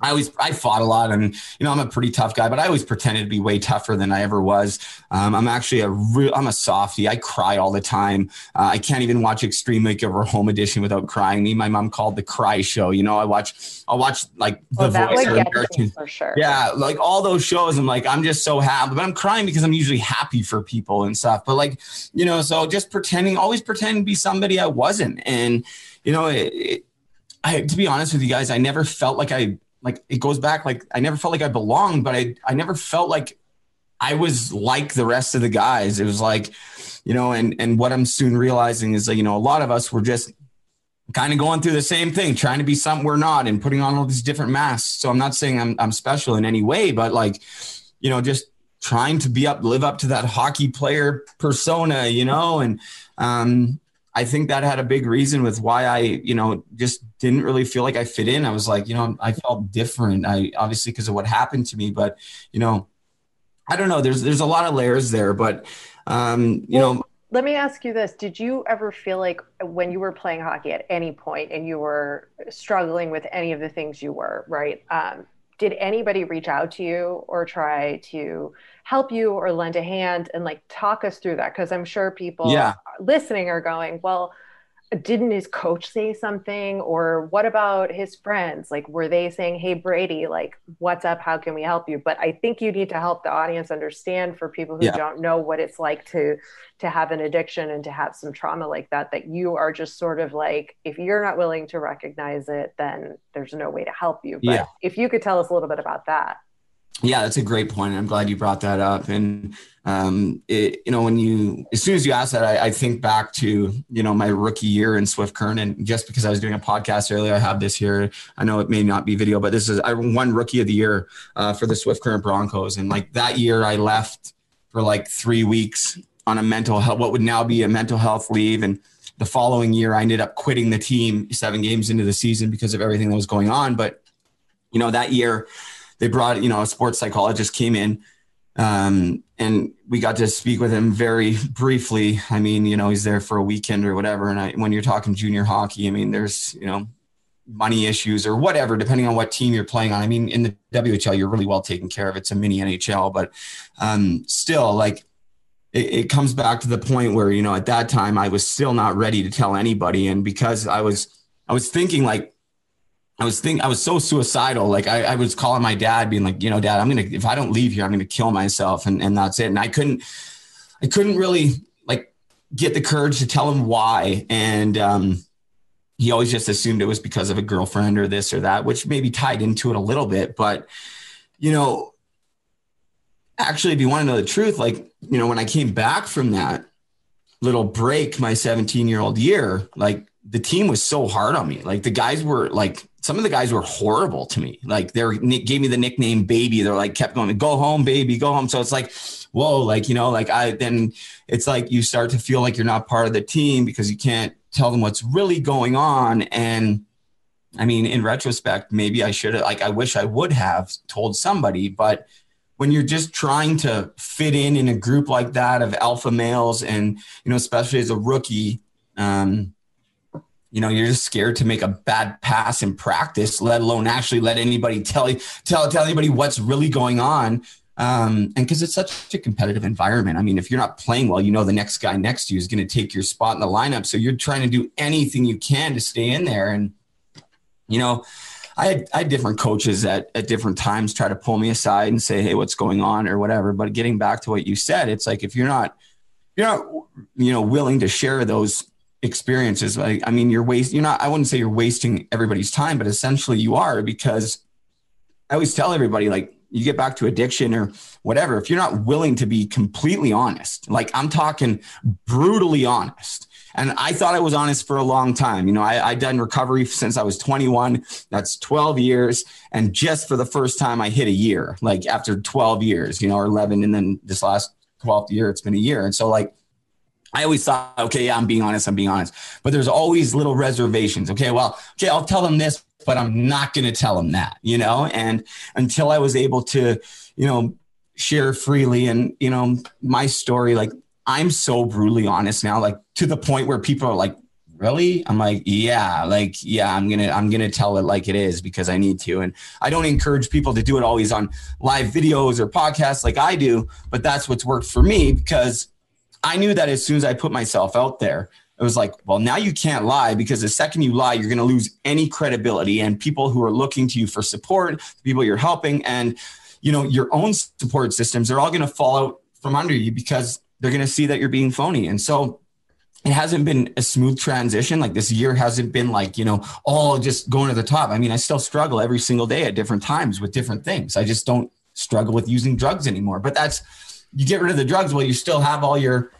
I always I fought a lot, and you know I'm a pretty tough guy, but I always pretended to be way tougher than I ever was. Um, I'm actually a real I'm a softie. I cry all the time. Uh, I can't even watch Extreme Makeover Home Edition without crying. Me, my mom called the Cry Show. You know, I watch I'll watch like well, The Voice or for sure. Yeah, like all those shows. I'm like I'm just so happy, but I'm crying because I'm usually happy for people and stuff. But like you know, so just pretending, always pretending to be somebody I wasn't, and you know, it, it, I, to be honest with you guys, I never felt like I like it goes back like I never felt like I belonged, but I I never felt like I was like the rest of the guys. It was like, you know, and and what I'm soon realizing is that you know a lot of us were just kind of going through the same thing, trying to be something we're not, and putting on all these different masks. So I'm not saying I'm I'm special in any way, but like, you know, just trying to be up, live up to that hockey player persona, you know, and um, I think that had a big reason with why I, you know, just didn't really feel like I fit in. I was like, you know, I felt different. I obviously because of what happened to me, but you know, I don't know. There's there's a lot of layers there, but um, you well, know. Let me ask you this: Did you ever feel like when you were playing hockey at any point and you were struggling with any of the things you were right? Um, did anybody reach out to you or try to help you or lend a hand and like talk us through that? Because i'm sure people yeah. listening are going well didn't his coach say something? Or what about his friends? Like were they saying hey brady like what's up? How can we help you but i think you need to help the audience understand for people who yeah. don't know what it's like to to have an addiction and to have some trauma like that that you are just sort of like if you're not willing to recognize it then there's no way to help you. But yeah. if you could tell us a little bit about that yeah, that's a great point. I'm glad you brought that up. And um, it, you know, when you as soon as you ask that, I, I, think back to you know my rookie year in Swift Current, and just because I was doing a podcast earlier, I have this here. I know it may not be video, but this is I won Rookie of the Year uh, for the Swift Current Broncos, and like that year, I left for like three weeks on a mental health, what would now be a mental health leave, and the following year, I ended up quitting the team seven games into the season because of everything that was going on. But you know that year they brought, you know, a sports psychologist came in um, and we got to speak with him very briefly. I mean, you know, he's there for a weekend or whatever. And I, when you're talking junior hockey, I mean, there's, you know, money issues or whatever, depending on what team you're playing on. I mean, in the WHL, you're really well taken care of. It's a mini NHL, but um, still, like, it, it comes back to the point where, you know, at that time, I was still not ready to tell anybody. And because I was, I was thinking like, I was thinking I was so suicidal. Like I, I, was calling my dad, being like, you know, dad, I'm gonna if I don't leave here, I'm gonna kill myself, and and that's it. And I couldn't, I couldn't really like get the courage to tell him why. And um, he always just assumed it was because of a girlfriend or this or that, which maybe tied into it a little bit. But you know, actually, if you want to know the truth, like you know, when I came back from that little break, my 17 year old year, like the team was so hard on me. Like the guys were like some of the guys were horrible to me. Like they were, gave me the nickname baby. They're like kept going, go home, baby, go home. So it's like, whoa, like, you know, like I, then it's like you start to feel like you're not part of the team because you can't tell them what's really going on. And I mean, in retrospect, maybe I should have, like, I wish I would have told somebody, but when you're just trying to fit in in a group like that of alpha males and, you know, especially as a rookie, um, you know you're just scared to make a bad pass in practice let alone actually let anybody tell you tell tell anybody what's really going on Um, and because it's such a competitive environment. I mean, if you're not playing well, you know the next guy next to you is going to take your spot in the lineup. So you're trying to do anything you can to stay in there. And, you know, I had, I had different coaches at, at different times try to pull me aside and say, Hey, what's going on or whatever. But getting back to what you said, it's like, if you're not, you're not, you know, willing to share those experiences, like, I mean, you're wasting, you're not, I wouldn't say you're wasting everybody's time, but essentially you are because I always tell everybody, like, you get back to addiction or whatever, if you're not willing to be completely honest, like I'm talking brutally honest, and I thought I was honest for a long time. You know, I, I done recovery since I was 21. That's 12 years. And just for the first time, I hit a year, like after 12 years, you know, or 11. And then this last 12th year, it's been a year. And so, like, I always thought, okay, yeah, I'm being honest, I'm being honest. But there's always little reservations. Okay, well, okay, I'll tell them this, but I'm not going to tell them that, you know? And until I was able to, you know, share freely and, you know, my story, like I'm so brutally honest now, like to the point where people are like, really? I'm like, yeah, like, yeah, I'm going to, I'm going to tell it like it is because I need to. And I don't encourage people to do it always on live videos or podcasts like I do, but that's what's worked for me because I knew that as soon as I put myself out there, it was like, well, now you can't lie because the second you lie, you're going to lose any credibility and people who are looking to you for support, the people you're helping, and you know your own support systems they're all going to fall out from under you because they're going to see that you're being phony. And so it hasn't been a smooth transition. Like this year hasn't been like, you know, all just going to the top. I mean, I still struggle every single day at different times with different things. I just don't struggle with using drugs anymore. But that's, you get rid of the drugs, well, you still have all your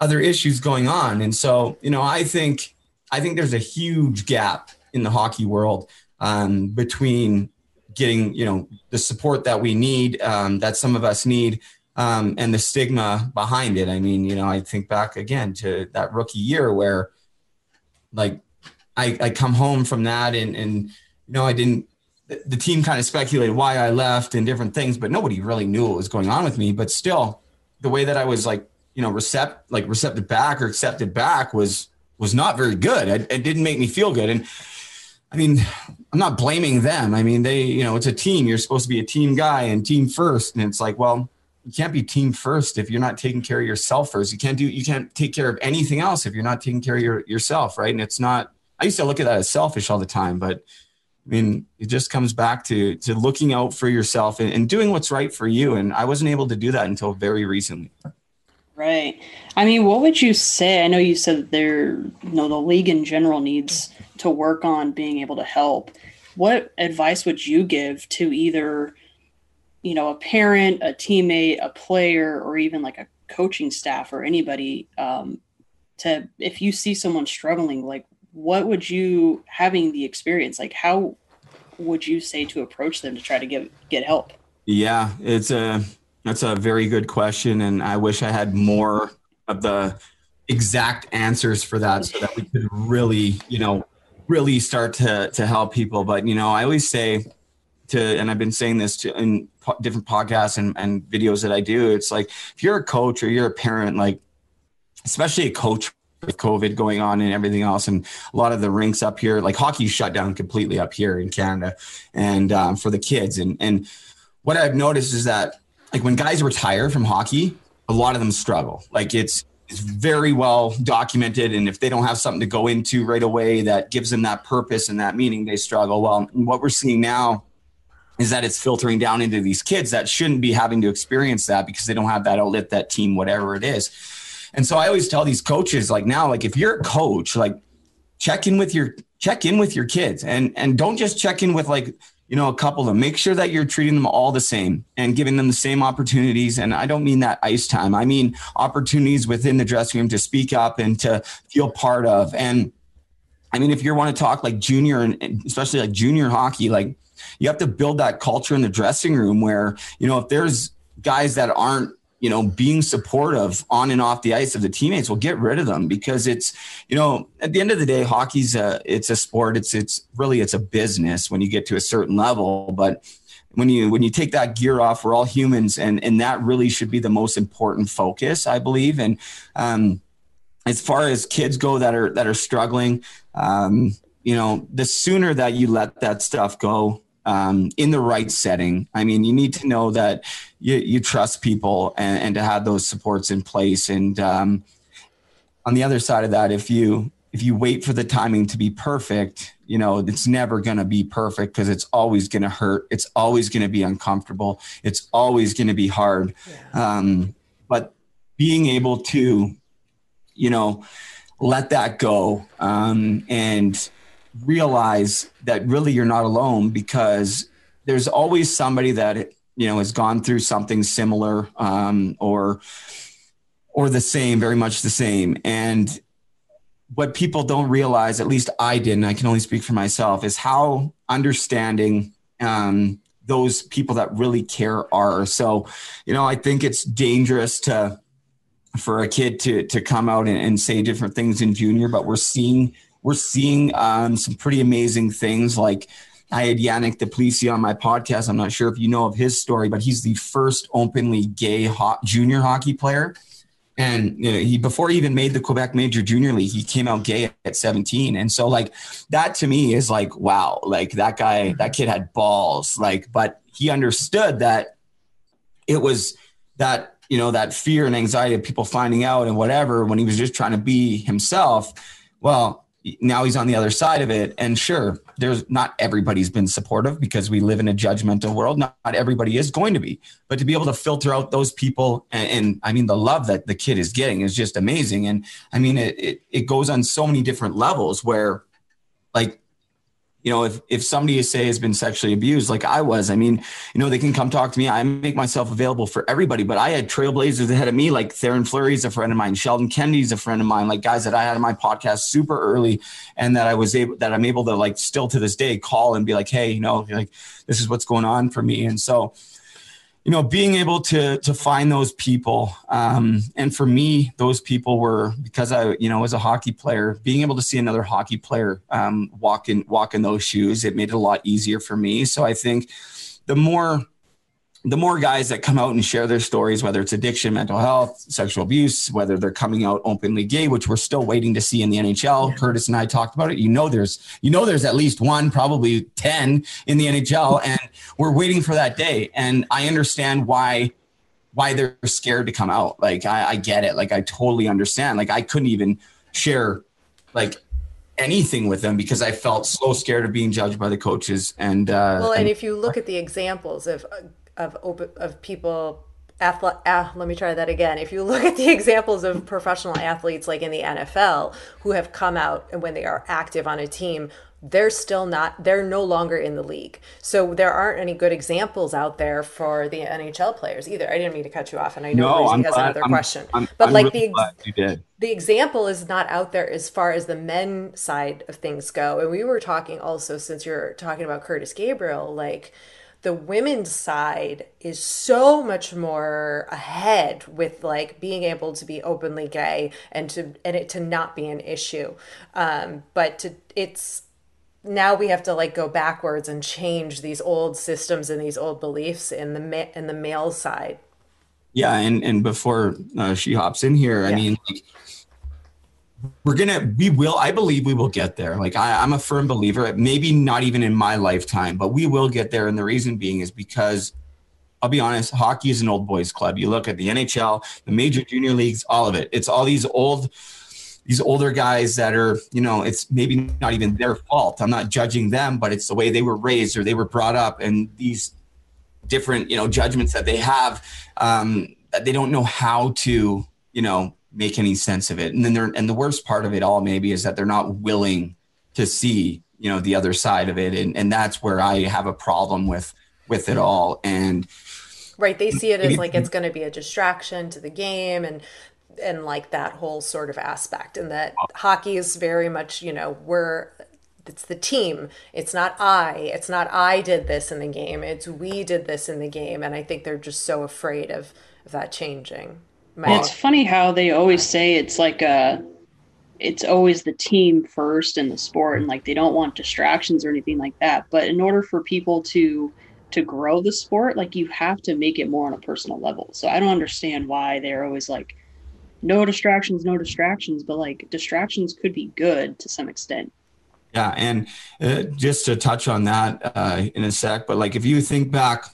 other issues going on. And so, you know, I think, I think there's a huge gap in the hockey world um, between getting, you know, the support that we need, um, that some of us need, um, and the stigma behind it. I mean, you know, I think back again to that rookie year where, like, I, I come home from that and and you know I didn't. The team kind of speculated why I left and different things, but nobody really knew what was going on with me. But still, the way that I was like, you know, recept like recepted back or accepted back was was not very good. It, it didn't make me feel good. And I mean, I'm not blaming them. I mean, they, you know, it's a team. You're supposed to be a team guy and team first. And it's like, well, you can't be team first if you're not taking care of yourself first. You can't do you can't take care of anything else if you're not taking care of your, yourself, right? And it's not I used to look at that as selfish all the time, but I mean, it just comes back to to looking out for yourself and, and doing what's right for you. And I wasn't able to do that until very recently. Right. I mean, what would you say? I know you said that there, you know, the league in general needs to work on being able to help. What advice would you give to either you know a parent a teammate a player or even like a coaching staff or anybody um, to if you see someone struggling like what would you having the experience like how would you say to approach them to try to get get help? Yeah it's a that's a very good question and i wish i had more of the exact answers for that so that we could really you know really start to to help people. But you know i always say to and i've been saying this to in po- different podcasts and, and videos that i do it's like if you're a coach or you're a parent like especially a coach with covid going on and everything else. And a lot of the rinks up here like hockey shut down completely up here in canada and um, for the kids. And and what i've noticed is that like when guys retire from hockey a lot of them struggle. Like it's it's very well documented. And if they don't have something to go into right away that gives them that purpose and that meaning they struggle. Well what we're seeing now is that it's filtering down into these kids that shouldn't be having to experience that because they don't have that outlet, that team, whatever it is. And so I always tell these coaches, like now, like if you're a coach, like check in with your check in with your kids and and don't just check in with like you know a couple of them. Make sure that you're treating them all the same and giving them the same opportunities. And i don't mean that ice time. I mean opportunities within the dressing room to speak up and to feel part of. And i mean if you want to talk like junior and especially like junior hockey like you have to build that culture in the dressing room where, you know, if there's guys that aren't you know being supportive on and off the ice of the teammates will get rid of them because it's you know at the end of the day hockey's a it's a sport. It's it's really it's a business when you get to a certain level. But when you when you take that gear off we're all humans and and that really should be the most important focus i believe. And um as far as kids go that are that are struggling um you know the sooner that you let that stuff go um, in the right setting. I mean, you need to know that you, you trust people and, and to have those supports in place. And um, on the other side of that, if you if you wait for the timing to be perfect, you know, it's never going to be perfect because it's always going to hurt. It's always going to be uncomfortable. It's always going to be hard. Yeah. Um, but being able to, you know, let that go um, and realize that really you're not alone because there's always somebody that you know has gone through something similar um, or or the same very much the same. And what people don't realize at least i didn't i can only speak for myself is how understanding um, those people that really care are. So you know i think it's dangerous to for a kid to to come out and, and say different things in junior but we're seeing we're seeing um, some pretty amazing things like I had Yanic Duplessis on my podcast. I'm not sure if you know of his story, but he's the first openly gay ho- junior hockey player. And you know, he before he even made the Quebec Major Junior League, he came out gay at 17. And so like that to me is like wow, like that guy, that kid had balls. Like, but he understood that it was that you know that fear and anxiety of people finding out and whatever when he was just trying to be himself. Well, now he's on the other side of it. And sure there's not everybody's been supportive because we live in a judgmental world. Not, not everybody is going to be. But to be able to filter out those people and, and, i mean the love that the kid is getting is just amazing. And i mean it, it, it goes on so many different levels where like you know, if, if somebody you say has been sexually abused, like I was, I mean, you know, they can come talk to me. I make myself available for everybody, but I had trailblazers ahead of me, like Theoren Fleury is a friend of mine. Sheldon Kennedy's a friend of mine, like guys that I had on my podcast super early and that I was able, that I'm able to like still to this day call and be like, Hey, you know, like this is what's going on for me. And so, you know being able to to find those people um, and for me those people were because i you know as a hockey player being able to see another hockey player um, walk in walk in those shoes it made it a lot easier for me. So i think the more the more guys that come out and share their stories, whether it's addiction, mental health, sexual abuse, whether they're coming out openly gay, which we're still waiting to see in the NHL. Yeah. Kurtis and I talked about it. You know, there's you know there's at least one, probably ten in the NHL, and we're waiting for that day. And I understand why why they're scared to come out. Like I, I get it. Like I totally understand. Like I couldn't even share like anything with them because I felt so scared of being judged by the coaches. And uh, well, and, and if you look at the examples of uh, of open of people athlete uh, let me try that again. If you look at the examples of professional athletes like in the NFL who have come out and when they are active on a team they're still not they're no longer in the league. So there aren't any good examples out there for the nhl players either. I didn't mean to cut you off and i know no, has another I'm, question. I'm, but I'm like really the the example is not out there as far as the men side of things go. And we were talking also since you're talking about Kurtis Gabriel like the women's side is so much more ahead with like being able to be openly gay and to and it to not be an issue. Um, but to it's now we have to like go backwards and change these old systems and these old beliefs in the ma- in the male side. Yeah and and before uh, she hops in here i mean like, we're gonna we will i believe we will get there. Like I, i'm a firm believer maybe not even in my lifetime but we will get there. And the reason being is because i'll be honest hockey is an old boys club. You look at the nhl the major junior leagues all of it. It's all these old these older guys that are you know it's maybe not even their fault. I'm not judging them but it's the way they were raised or they were brought up and these different you know judgments that they have um, that they don't know how to you know make any sense of it. And then they're and the worst part of it all maybe is that they're not willing to see, you know, the other side of it. And and that's where I have a problem with with it all. And right, they see it as like it's going to be a distraction to the game and and like that whole sort of aspect and that hockey is very much, you know, we're it's the team. It's not I. It's not I did this in the game. It's we did this in the game. And I think they're just so afraid of, of that changing. It's funny how they always say it's like a it's always the team first in the sport and like they don't want distractions or anything like that. But in order for people to to grow the sport like you have to make it more on a personal level. So i don't understand why they're always like no distractions no distractions but like distractions could be good to some extent. Yeah, and uh, just to touch on that uh, in a sec, but like if you think back,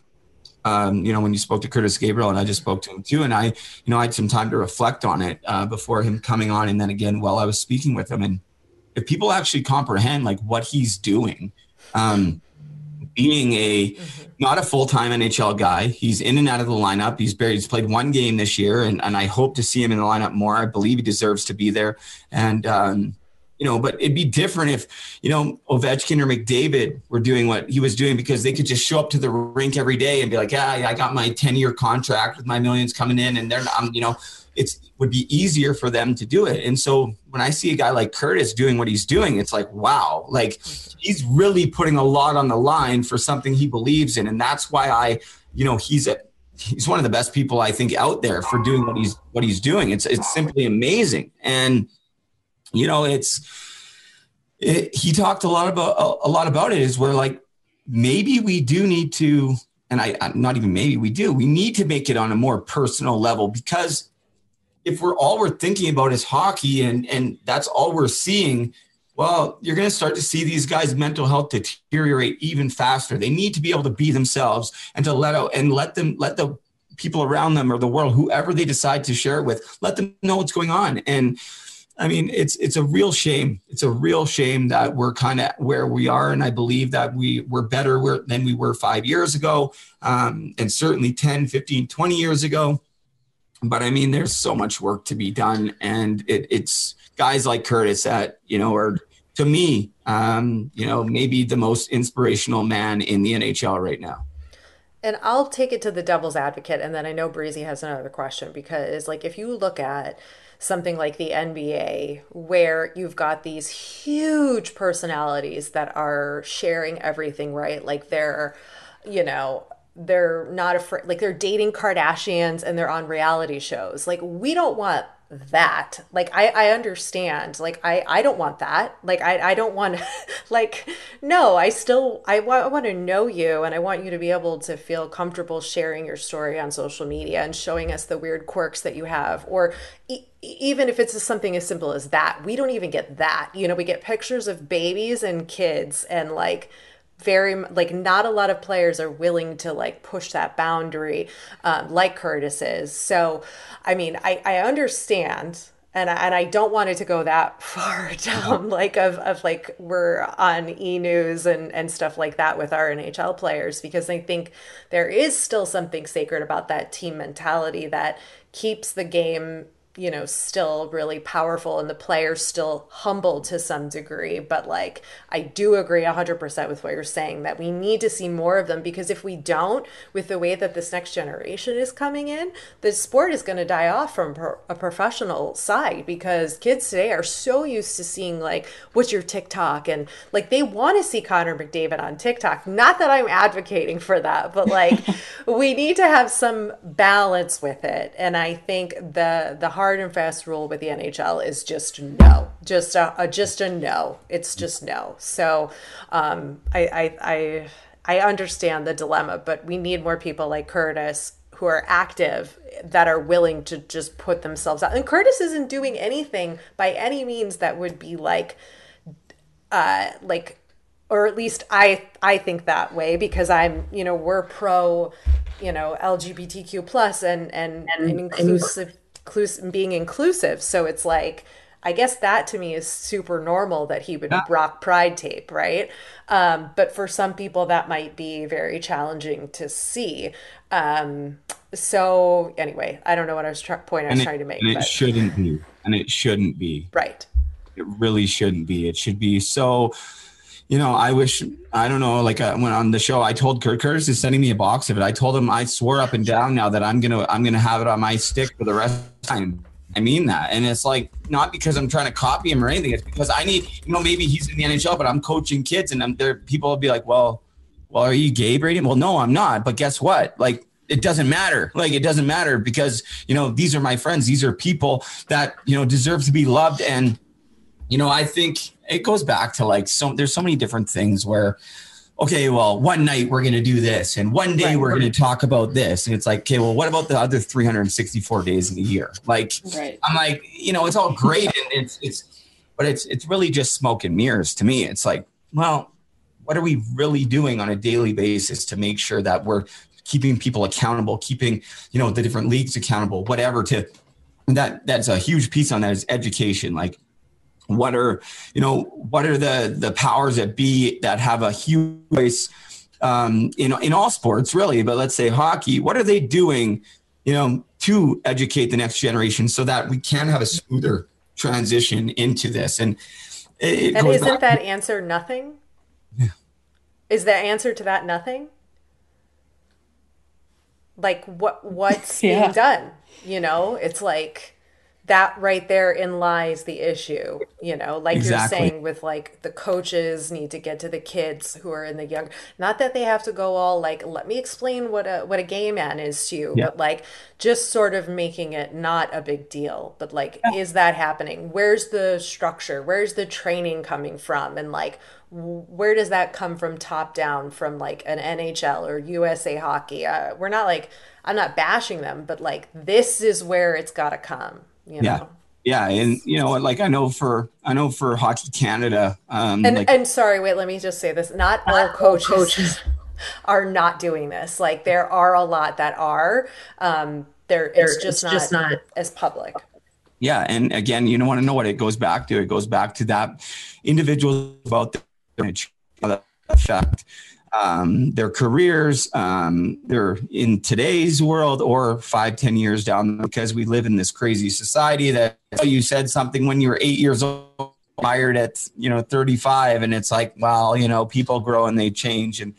um, you know, when you spoke to Kurtis Gabriel, and I just spoke to him too, and I, you know, I had some time to reflect on it uh, before him coming on, and then again while I was speaking with him, and if people actually comprehend like what he's doing, um, being a mm-hmm. not a full time NHL guy, he's in and out of the lineup. He's barely, he's played one game this year, and and I hope to see him in the lineup more. I believe he deserves to be there, and. Um, you know, but it'd be different if, you know, Ovechkin or McDavid were doing what he was doing because they could just show up to the rink every day and be like, yeah, I got my 10 year contract with my millions coming in and they're, I'm, you know, it's would be easier for them to do it. And so when I see a guy like Kurtis doing what he's doing, it's like, wow, like he's really putting a lot on the line for something he believes in. And that's why I, you know, he's a, he's one of the best people I think out there for doing what he's, what he's doing. It's, it's simply amazing. And, you know, it's it, he talked a lot about a, a, lot about it is where like maybe we do need to, and I'm not even maybe we do, we need to make it on a more personal level because if we're all we're thinking about is hockey and and that's all we're seeing, well, you're going to start to see these guys' mental health deteriorate even faster. They need to be able to be themselves and to let out and let them let the people around them or the world, whoever they decide to share it with, let them know what's going on. And I mean, it's it's a real shame. It's a real shame that we're kind of where we are, and I believe that we we're better than we were five years ago, um, and certainly 10, 15, 20 years ago. But I mean, there's so much work to be done, and it, it's guys like Kurtis that you know are to me, um, you know, maybe the most inspirational man in the NHL right now. And I'll take it to the devil's advocate, and then I know Breezy has another question because, like, if you look at something like the NBA, where you've got these huge personalities that are sharing everything, right? Like they're, you know, they're not afraid, like they're dating Kardashians and they're on reality shows. Like, we don't want that. Like i i understand. Like i i don't want that. Like i i don't want like no i still i, I want to know you and i want you to be able to feel comfortable sharing your story on social media and showing us the weird quirks that you have or e- even if it's something as simple as that. We don't even get that. You know we get pictures of babies and kids and like very like not a lot of players are willing to like push that boundary um, like Kurtis is. So, I mean, I, I understand and I, and I don't want it to go that far down like of, of like we're on e news and, and stuff like that with our NHL players because I think there is still something sacred about that team mentality that keeps the game you know still really powerful and the players still humble to some degree. But like i do agree 100% with what you're saying that we need to see more of them because if we don't with the way that this next generation is coming in the sport is going to die off from a professional side because kids today are so used to seeing like what's your tiktok? And like they want to see connor mcdavid on tiktok. Not that i'm advocating for that but like we need to have some balance with it. And i think the the hard hard and fast rule with the NHL is just no, just a, a just a no. It's just no. So um, I, I I I understand the dilemma, but we need more people like Kurtis who are active that are willing to just put themselves out. And Kurtis isn't doing anything by any means that would be like uh like or at least I I think that way because I'm you know we're pro you know LGBTQ plus and and, and, and inclusive inclus- being inclusive. So it's like, I guess that to me is super normal that he would yeah. rock pride tape, right? Um, but for some people, that might be very challenging to see. Um, so anyway, I don't know what I was trying point I was it, trying to make. And it shouldn't be, and it shouldn't be. Right. It really shouldn't be. It should be so you know, I wish I don't know. Like uh, when on the show, I told Kurt Kurtis is sending me a box of it. I told him I swore up and down now that I'm gonna I'm gonna have it on my stick for the rest time. I mean that, and it's like not because I'm trying to copy him or anything. It's because I need, you know, maybe he's in the NHL, but I'm coaching kids, and I'm there. People will be like, "Well, well, are you gay, Brady?" Well, no, I'm not. But guess what? Like, it doesn't matter. Like, it doesn't matter because you know these are my friends. These are people that you know deserve to be loved, and you know, I think it goes back to like so there's so many different things where okay, well, one night we're going to do this, and one day right, we're going to talk about this. And it's like, okay, well, what about the other 364 days in a year? Like, right. I'm like, you know, it's all great, and it's it's but it's it's really just smoke and mirrors to me. It's like, well, what are we really doing on a daily basis to make sure that we're keeping people accountable, keeping you know the different leagues accountable, whatever. To that that's a huge piece on that is education. Like, what are you know what are the the powers that be that have a huge voice um, in in all sports really, but let's say hockey. What are they doing? You know, to educate the next generation so that we can have a smoother transition into this. And it, and isn't that answer nothing? Yeah. Is the answer to that nothing? like what what's yeah. being done you know it's like that right there in lies the issue you know like exactly. you're saying with like the coaches need to get to the kids who are in the young not that they have to go all like let me explain what a what a gay man is to you yeah. but like just sort of making it not a big deal but like yeah. is that happening where's the structure where's the training coming from and like where does that come from top down from like an NHL or USA hockey? Uh, we're not like I'm not bashing them, but like this is where it's got to come. You know? Yeah, yeah, and you know, like I know for I know for Hockey Canada. Um, and like, and sorry, wait, let me just say this: not all coaches. coaches. are not doing this. Like there are a lot that are. Um, there, it's, just, it's not just not as public yeah and again you don't want to know what it goes back to it goes back to that individuals about the affect um, their careers, um, they're in today's world or five, ten years down because we live in this crazy society that you said something when you were eight years old, fired at, you know, 35. And it's like, well, you know, people grow and they change. And,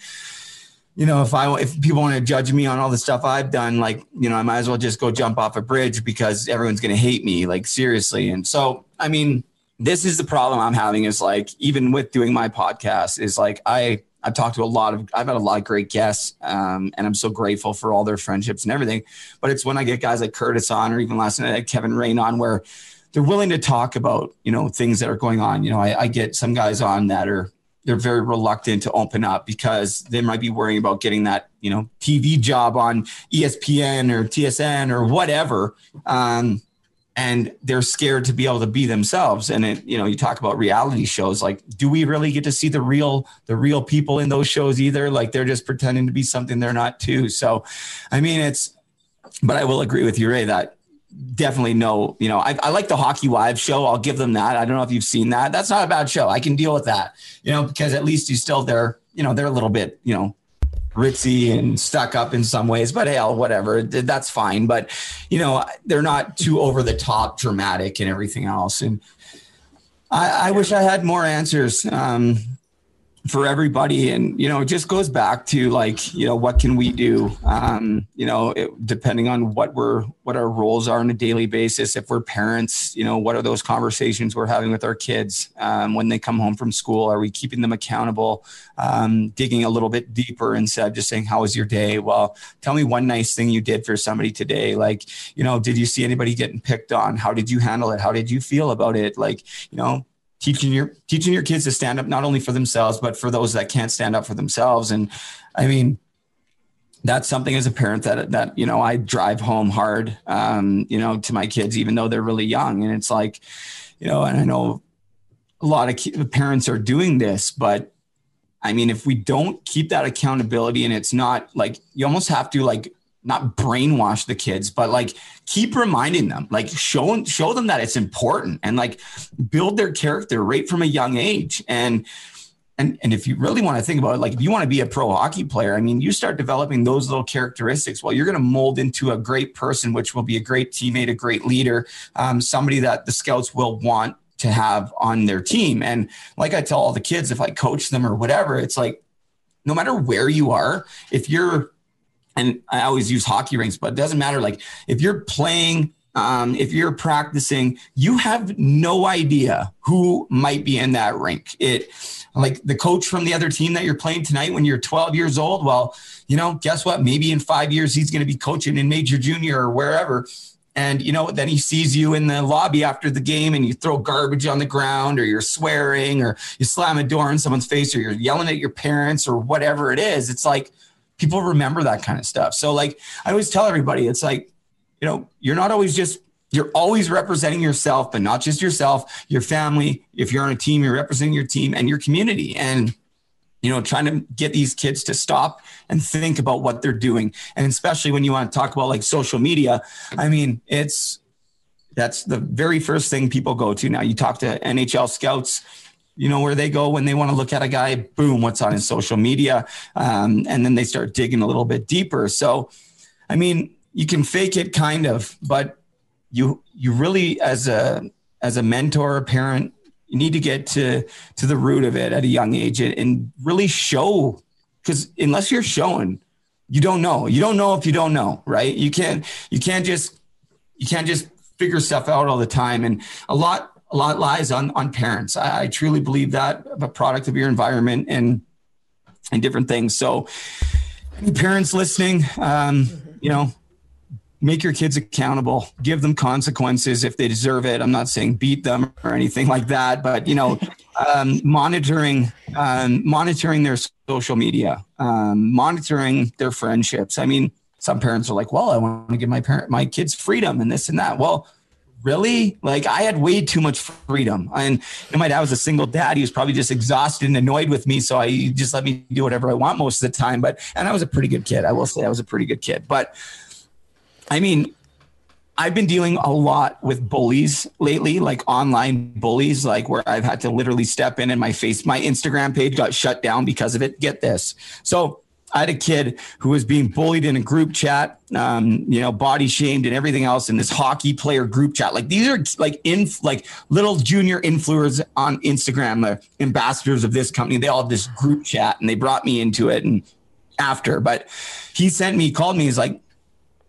you know, if I, if people want to judge me on all the stuff I've done, like, you know, I might as well just go jump off a bridge because everyone's going to hate me, like seriously. And so, I mean, this is the problem I'm having is like even with doing my podcast is like I I've talked to a lot of I've had a lot of great guests um, and I'm so grateful for all their friendships and everything. But it's when I get guys like Kurtis on or even last night I had Kevin Rain on where they're willing to talk about you know things that are going on. You know I, I get some guys on that are they're very reluctant to open up because they might be worrying about getting that you know TV job on ESPN or TSN or whatever. Um, and they're scared to be able to be themselves. And it you know you talk about reality shows like do we really get to see the real the real people in those shows either? Like they're just pretending to be something they're not too. So i mean it's but i will agree with you ray that definitely no you know I, I like the hockey wives show. I'll give them that. I don't know if you've seen that. That's not a bad show. I can deal with that you know because at least you still they're you know they're a little bit you know ritzy and stuck up in some ways, but hell, whatever, that's fine. But you know, they're not too over the top dramatic and everything else. And I, I wish I had more answers. Um, for everybody. And you know it just goes back to like you know what can we do? Um you know it, depending on what we're what our roles are on a daily basis if we're parents you know what are those conversations we're having with our kids? Um, when they come home from school are we keeping them accountable? Um, digging a little bit deeper instead of just saying how was your day? Well tell me one nice thing you did for somebody today. Like you know did you see anybody getting picked on? How did you handle it? How did you feel about it? Like you know teaching your teaching your kids to stand up not only for themselves but for those that can't stand up for themselves. And i mean that's something as a parent that that you know i drive home hard um, you know to my kids even though they're really young. And it's like you know and i know a lot of parents are doing this but i mean if we don't keep that accountability and it's not like you almost have to like not brainwash the kids, but like keep reminding them, like show show them that it's important and like build their character right from a young age. And and and if you really want to think about it, like if you want to be a pro hockey player, I mean, you start developing those little characteristics. Well, you're going to mold into a great person, which will be a great teammate, a great leader, um, somebody that the scouts will want to have on their team. And like I tell all the kids, if I coach them or whatever, it's like no matter where you are, if you're and I always use hockey rinks, but it doesn't matter. Like if you're playing, um, if you're practicing, you have no idea who might be in that rink. It like the coach from the other team that you're playing tonight when you're 12 years old. Well, you know, guess what? Maybe in five years he's going to be coaching in major junior or wherever. And you know, then he sees you in the lobby after the game and you throw garbage on the ground or you're swearing or you slam a door in someone's face or you're yelling at your parents or whatever it is. It's like, people remember that kind of stuff. So like I always tell everybody, it's like, you know, you're not always just you're always representing yourself, but not just yourself, your family. If you're on a team, you're representing your team and your community. And you know, trying to get these kids to stop and think about what they're doing. And especially when you want to talk about like social media, I mean, it's that's the very first thing people go to now. You talk to NHL scouts, you know where they go when they want to look at a guy. Boom, what's on his social media, um, and then they start digging a little bit deeper. So, I mean, you can fake it kind of, but you you really as a as a mentor, a parent, you need to get to to the root of it at a young age and, really show because unless you're showing, you don't know. You don't know if you don't know, right? You can't you can't just you can't just figure stuff out all the time. And a lot a lot lies on on parents. I, I truly believe that a product of your environment and and different things. So any parents listening, um, you know, make your kids accountable. Give them consequences if they deserve it. I'm not saying beat them or anything like that but you know um, monitoring um, monitoring their social media um, monitoring their friendships. I mean some parents are like well i want to give my parent my kids freedom and this and that. Well really? Like i had way too much freedom. And my dad was a single dad. He was probably just exhausted and annoyed with me. So i just let me do whatever i want most of the time. But and i was a pretty good kid. I will say i was a pretty good kid. But I mean, I've been dealing a lot with bullies lately, like online bullies, like where I've had to literally step in and my face, my Instagram page got shut down because of it. Get this. So I had a kid who was being bullied in a group chat, um, you know, body shamed and everything else in this hockey player group chat. Like these are like in like little junior influencers on Instagram, the ambassadors of this company. They all have this group chat and they brought me into it and after, but he sent me, called me. He's like,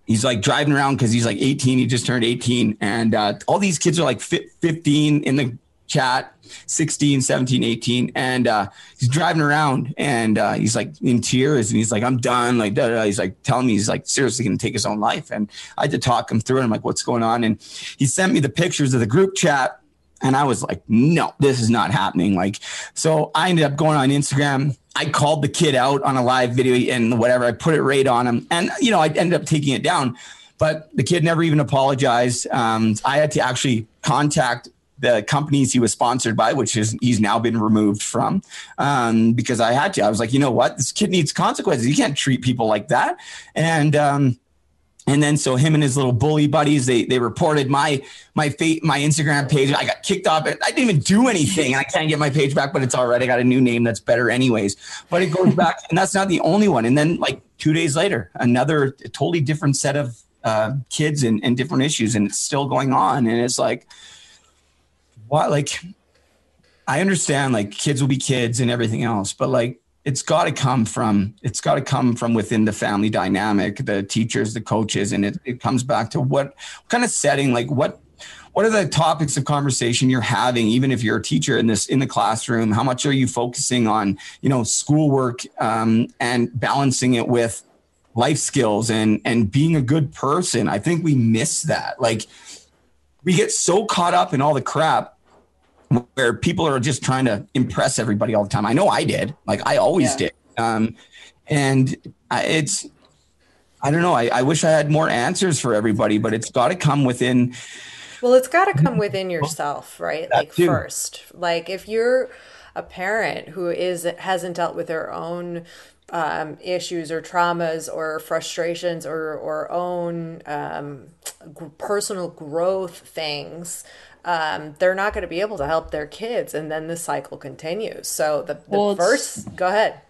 he's like driving around because he's like 18 he just turned 18 and uh, all these kids are like 15 in the chat 16 17 18 and uh, he's driving around and uh, he's like in tears and he's like i'm done like da, da, he's like telling me he's like seriously gonna take his own life and i had to talk him through it i'm like what's going on and he sent me the pictures of the group chat and i was like no this is not happening like so i ended up going on instagram I called the kid out on a live video and whatever. I put it right on him, and you know, I ended up taking it down. But the kid never even apologized. Um, I had to actually contact the companies he was sponsored by, which is he's now been removed from, um, because I had to. I was like, you know what, this kid needs consequences. You can't treat people like that. And um, and then so him and his little bully buddies, they they reported my my fate, my Instagram page. I got kicked off. I didn't even do anything, and I can't get my page back, but it's all right. I got a new name that's better, anyways. But it goes back, and that's not the only one. And then like two days later, another totally different set of uh, kids and, and different issues, and it's still going on. And it's like, what? Like, I understand like kids will be kids and everything else, but like it's got to come from it's got to come from within the family dynamic the teachers the coaches and it, it comes back to what, what kind of setting like what what are the topics of conversation you're having even if you're a teacher in this in the classroom how much are you focusing on you know schoolwork um, and balancing it with life skills and and being a good person i think we miss that like we get so caught up in all the crap where people are just trying to impress everybody all the time. I know I did, like I always yeah. did. Um, and I, it's, I don't know. I, I wish I had more answers for everybody, but it's got to come within. Well, it's got to come within yourself, right? Like too. first, like if you're a parent who is hasn't dealt with their own um, issues or traumas or frustrations or or own um, personal growth things um, they're not going to be able to help their kids, and then the cycle continues. So the, the well, first, go ahead.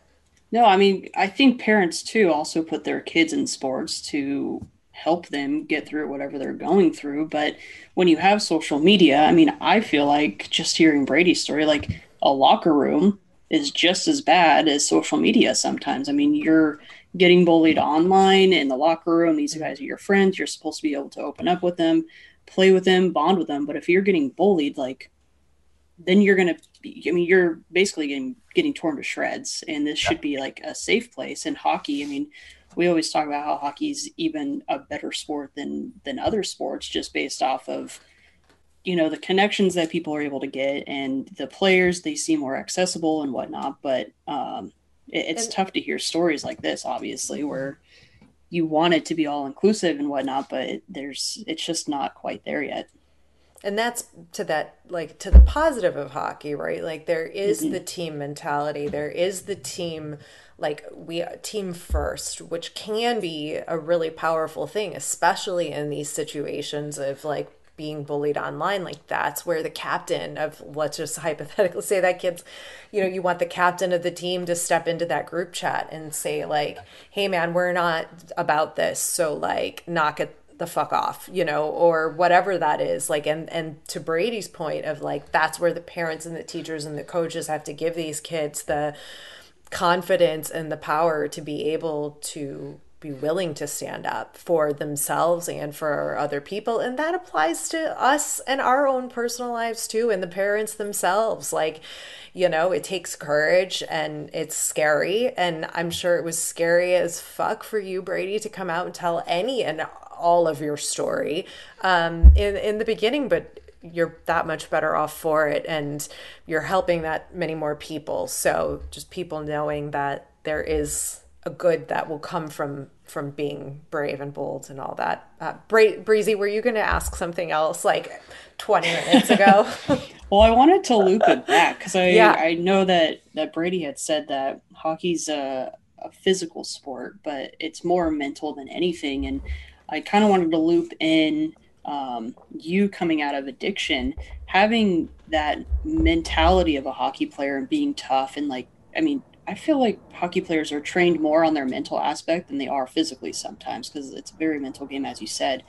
No, I mean, I think parents too also put their kids in sports to help them get through whatever they're going through. But when you have social media, I mean, I feel like just hearing Brady's story, like a locker room is just as bad as social media sometimes. I mean, you're getting bullied online in the locker room. These guys are your friends. You're supposed to be able to open up with them play with them, bond with them. But if you're getting bullied, like then you're gonna be, I mean, you're basically getting getting torn to shreds. And this should be like a safe place. And hockey, I mean, we always talk about how hockey's even a better sport than than other sports, just based off of you know the connections that people are able to get and the players they seem more accessible and whatnot but um, it, it's and, tough to hear stories like this obviously where you want it to be all inclusive and whatnot, but it, there's it's just not quite there yet. And that's to that like to the positive of hockey, right? Like there is Mhm. the team mentality, there is the team like we team first, which can be a really powerful thing, especially in these situations of like being bullied online like that's where the captain of let's just hypothetically say that kid's you know you want the captain of the team to step into that group chat and say like hey man we're not about this so like knock it the fuck off you know or whatever that is like and and to brady's point of like that's where the parents and the teachers and the coaches have to give these kids the confidence and the power to be able to be willing to stand up for themselves and for other people. And that applies to us and our own personal lives too and the parents themselves. Like you know it takes courage and it's scary. And i'm sure it was scary as fuck for you brady to come out and tell any and all of your story um in in the beginning but you're that much better off for it and you're helping that many more people. So just people knowing that there is a good that will come from from being brave and bold and all that uh, Bra- breezy were you going to ask something else like 20 minutes ago Well, I wanted to loop it back because I Yeah. I know that that Brady had said that hockey's a, a physical sport, but it's more mental than anything, and I kind of wanted to loop in um, you coming out of addiction, having that mentality of a hockey player and being tough and like I mean. I feel like hockey players are trained more on their mental aspect than they are physically sometimes because it's a very mental game, as you said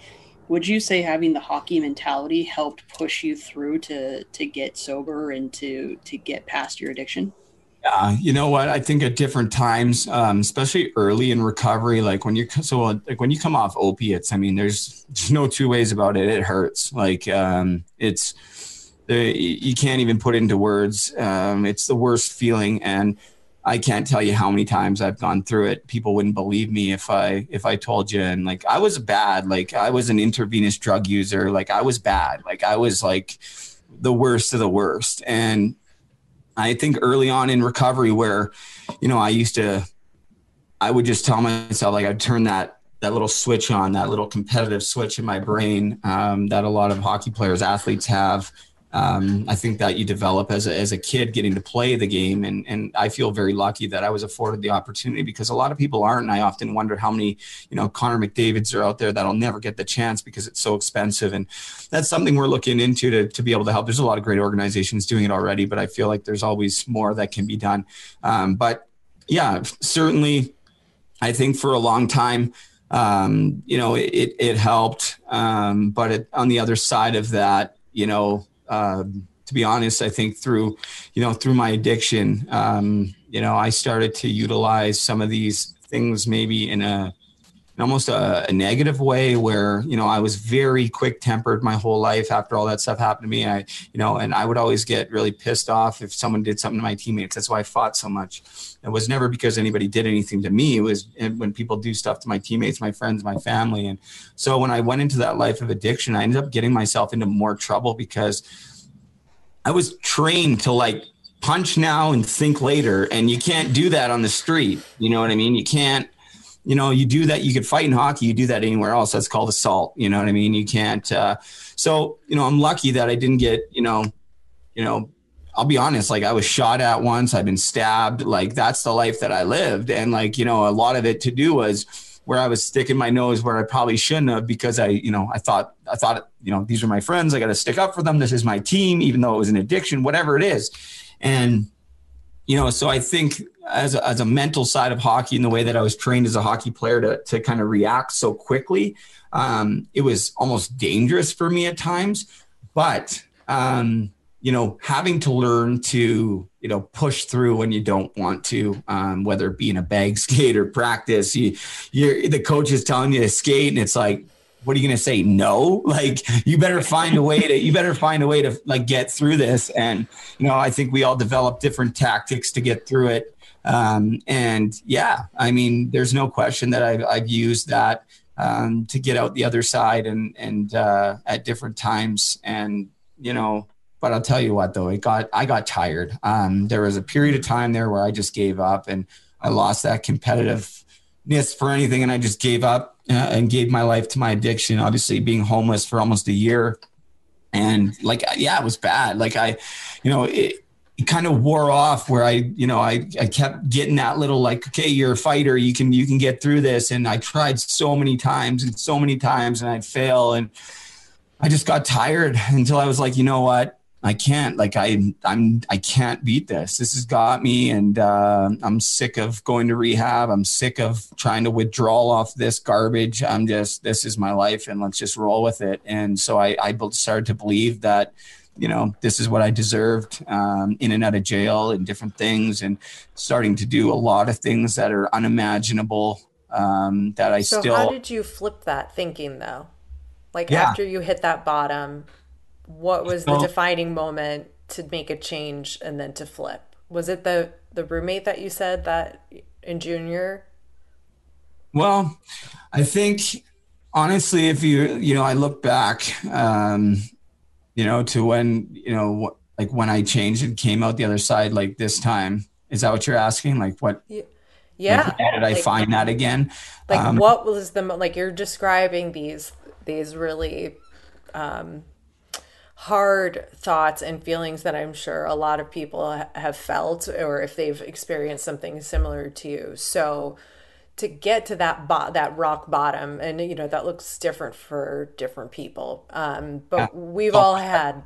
would you say having the hockey mentality helped push you through to to get sober and to to get past your addiction Yeah, you know what? I think at different times, um, especially early in recovery, like when you so like when you come off opiates, I mean, there's there's no two ways about it. It hurts. Like um, it's you can't even put into words. Um, it's the worst feeling, and I can't tell you how many times I've gone through it. People wouldn't believe me if I if I told you. And like I was bad. Like I was an intravenous drug user. Like I was bad. Like I was like the worst of the worst. And I think early on in recovery, where you know I used to, I would just tell myself like I'd turn that that little switch on, that little competitive switch in my brain um, that a lot of hockey players, athletes have. Um, I think that you develop as a, as a kid getting to play the game. And, and I feel very lucky that I was afforded the opportunity because a lot of people aren't. And I often wonder how many, you know, Connor McDavids are out there that'll never get the chance because it's so expensive. And that's something we're looking into to, to be able to help. There's a lot of great organizations doing it already, but I feel like there's always more that can be done. Um, but yeah, certainly I think for a long time, um, you know, it, it helped. Um, but it, on the other side of that, you know, um, to be honest, I think through, you know, through my addiction, um, you know, I started to utilize some of these things maybe in a, almost a, a negative way where, you know, I was very quick tempered my whole life after all that stuff happened to me. I, you know, and I would always get really pissed off if someone did something to my teammates. That's why I fought so much. It was never because anybody did anything to me. It was eh, when people do stuff to my teammates, my friends, my family. And so when I went into that life of addiction, I ended up getting myself into more trouble because I was trained to like punch now and think later. And you can't do that on the street. You know what I mean? You can't, you know, you do that. You could fight in hockey. You do that anywhere else. That's called assault. You know what I mean? You can't. Uh, so, you know, I'm lucky that I didn't get, you know, you know, I'll be honest, like I was shot at once, I've been stabbed, like that's the life that I lived. And like, you know, a lot of it to do was where I was sticking my nose where I probably shouldn't have because I, you know, I thought, I thought, you know, these are my friends. I got to stick up for them. This is my team, even though it was an addiction, whatever it is. And, you know, so I think as a, as a mental side of hockey and the way that I was trained as a hockey player to, to kind of react so quickly, um, it was almost dangerous for me at times. But, um, you know, having to learn to, you know, push through when you don't want to, um, whether it be in a bag skate or practice, you, you're, the coach is telling you to skate and it's like, what are you going to say? No, like you better find a way to, you better find a way to like get through this. And, you know, I think we all develop different tactics to get through it. Um, and yeah, I mean, there's no question that I've, I've used that, um, to get out the other side and, and, uh, at different times. And, you know, but I'll tell you what, though, it got I got tired. Um, there was a period of time there where I just gave up and I lost that competitive for anything, and I just gave up uh, and gave my life to my addiction. Obviously, being homeless for almost a year, and like, yeah, it was bad. Like I, you know, it, it kind of wore off where I, you know, I, I kept getting that little like, okay, you're a fighter, you can you can get through this. And I tried so many times and so many times, and I'd fail, and I just got tired until I was like, you know what, I can't like I I'm I can't beat this. This has got me, and uh, I'm sick of going to rehab. I'm sick of trying to withdraw off this garbage. I'm just this is my life, and let's just roll with it. And so I I started to believe that you know this is what I deserved um, in and out of jail and different things, and starting to do a lot of things that are unimaginable. Um, that I so still. how did you flip that thinking though? Like yeah. after you hit that bottom what was the defining moment to make a change and then to flip? Was it the the roommate that you said that in junior? Well, I think honestly, if you you know, I look back, um, you know, to when you know, like when I changed and came out the other side, like this time. Is that what you're asking? Like what? Yeah. Like, how did I find that again? Like um, what was the like you're describing these these really um hard thoughts and feelings that I'm sure a lot of people have felt or if they've experienced something similar to you. So to get to that bo- that rock bottom and you know that looks different for different people. Um, but yeah. we've all had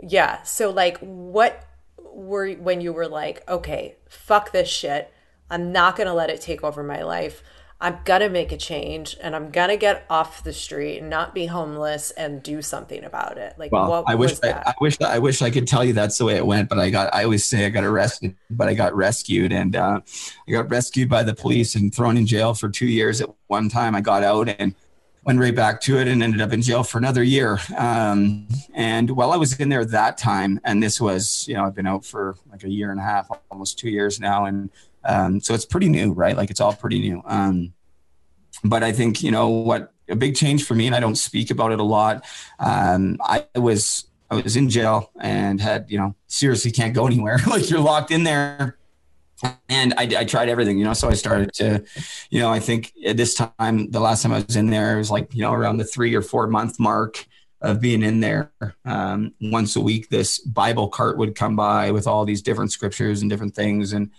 yeah, so like what were when you were like, okay, fuck this shit. I'm not going to let it take over my life. I'm gonna make a change and I'm gonna get off the street and not be homeless and do something about it. Like, well, I wish I, I, wish I wish I could tell you that's the way it went, but I got I always say I got arrested, but I got rescued and uh, I got rescued by the police and thrown in jail for two years. At one time, I got out and went right back to it and ended up in jail for another year. Um, and while I was in there that time, and this was you know I've been out for like a year and a half, almost two years now, and um, so it's pretty new, right? Like it's all pretty new. Um, but I think, you know, what a big change for me, and I don't speak about it a lot. Um, I was, I was in jail and had, you know, seriously can't go anywhere. like you're locked in there. And I, I tried everything, you know, so I started to, you know, I think at this time, the last time I was in there, it was like, you know, around the three or four month mark of being in there um, once a week this bible cart would come by with all these different scriptures and different things and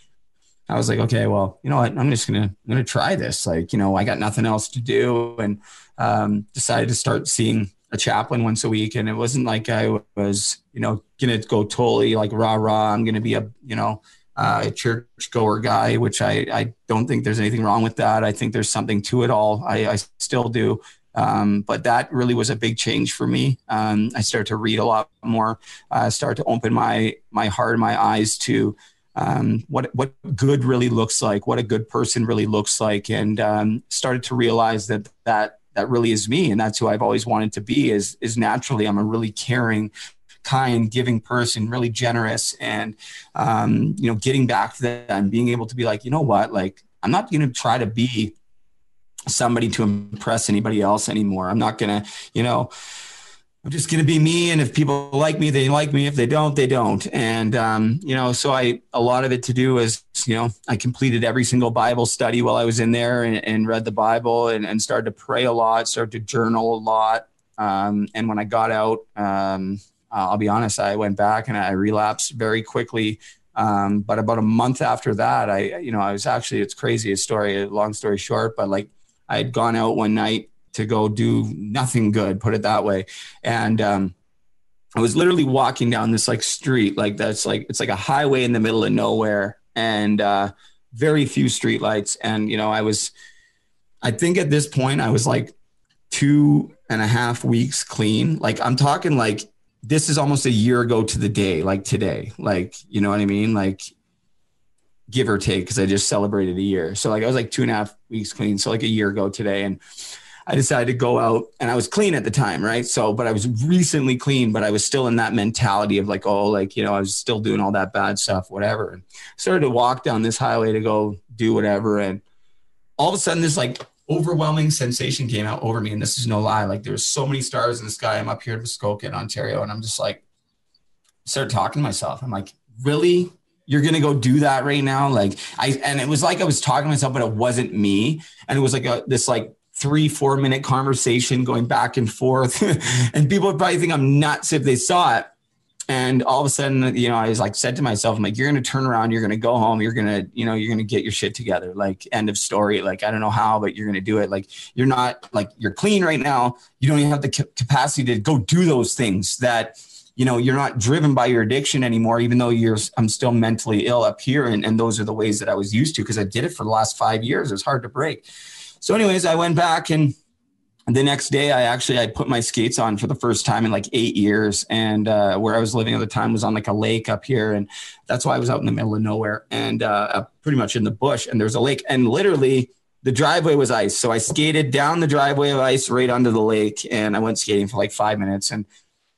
I was like, okay, well, you know what? I'm just gonna I'm gonna try this. Like, you know, I got nothing else to do, and um, decided to start seeing a chaplain once a week. And it wasn't like I was, you know, gonna go totally like rah rah. I'm gonna be a, you know, uh, a church goer guy, which I I don't think there's anything wrong with that. I think there's something to it all. I, I still do. Um, but that really was a big change for me. Um, I started to read a lot more. I uh, started to open my my heart, and my eyes to um, what what good really looks like, what a good person really looks like, and um, started to realize that that that really is me, and that's who I've always wanted to be. Is is naturally, I'm a really caring, kind, giving person, really generous, and um, you know, getting back to that and being able to be like, you know what, like I'm not going to try to be somebody to impress anybody else anymore. I'm not going to, you know I'm just going to be me. And if people like me, they like me. If they don't, they don't. And, um, you know, so I, a lot of it to do is, you know, I completed every single Bible study while I was in there and, and read the Bible and, and, started to pray a lot, started to journal a lot. Um, and when I got out, um, I'll be honest, I went back and I relapsed very quickly. Um, but about a month after that, I, you know, I was actually, it's crazy, a story, long story short, but like I had gone out one night to go do nothing good, put it that way. And um, I was literally walking down this like street, like that's like it's like a highway in the middle of nowhere, and uh, very few streetlights. And you know, I was, I think at this point, I was like two and a half weeks clean. Like I'm talking like this is almost a year ago to the day, like today. Like you know what I mean? Like give or take, because I just celebrated a year. So like I was like two and a half weeks clean. So like a year ago today, and I decided to go out and I was clean at the time, right? So, but I was recently clean, but I was still in that mentality of like, oh, like, you know, I was still doing all that bad stuff, whatever. And started to walk down this highway to go do whatever. And all of a sudden, this like overwhelming sensation came out over me. And this is no lie. Like, there's so many stars in the sky. I'm up here in Muskoka in Ontario. And I'm just like, started talking to myself. I'm like, really? you're gonna go do that right now like i and it was like i was talking to myself but it wasn't me and it was like a this like three four minute conversation going back and forth. And people would probably think i'm nuts if they saw it. And all of a sudden you know i was like said to myself i'm like you're gonna turn around you're gonna go home you're gonna you know you're gonna get your shit together. Like end of story. Like i don't know how but you're gonna do it. Like you're not like you're clean right now. You don't even have the capacity to go do those things that you know you're not driven by your addiction anymore even though you're i'm still mentally ill up here. And, and those are the ways that i was used to because i did it for the last five years. It was hard to break so anyways i went back and the next day i actually i put my skates on for the first time in like eight years. And uh, where i was living at the time was on like a lake up here. And that's why i was out in the middle of nowhere and uh, pretty much in the bush. And there's a lake and literally the driveway was ice. So i skated down the driveway of ice right onto the lake and i went skating for like five minutes and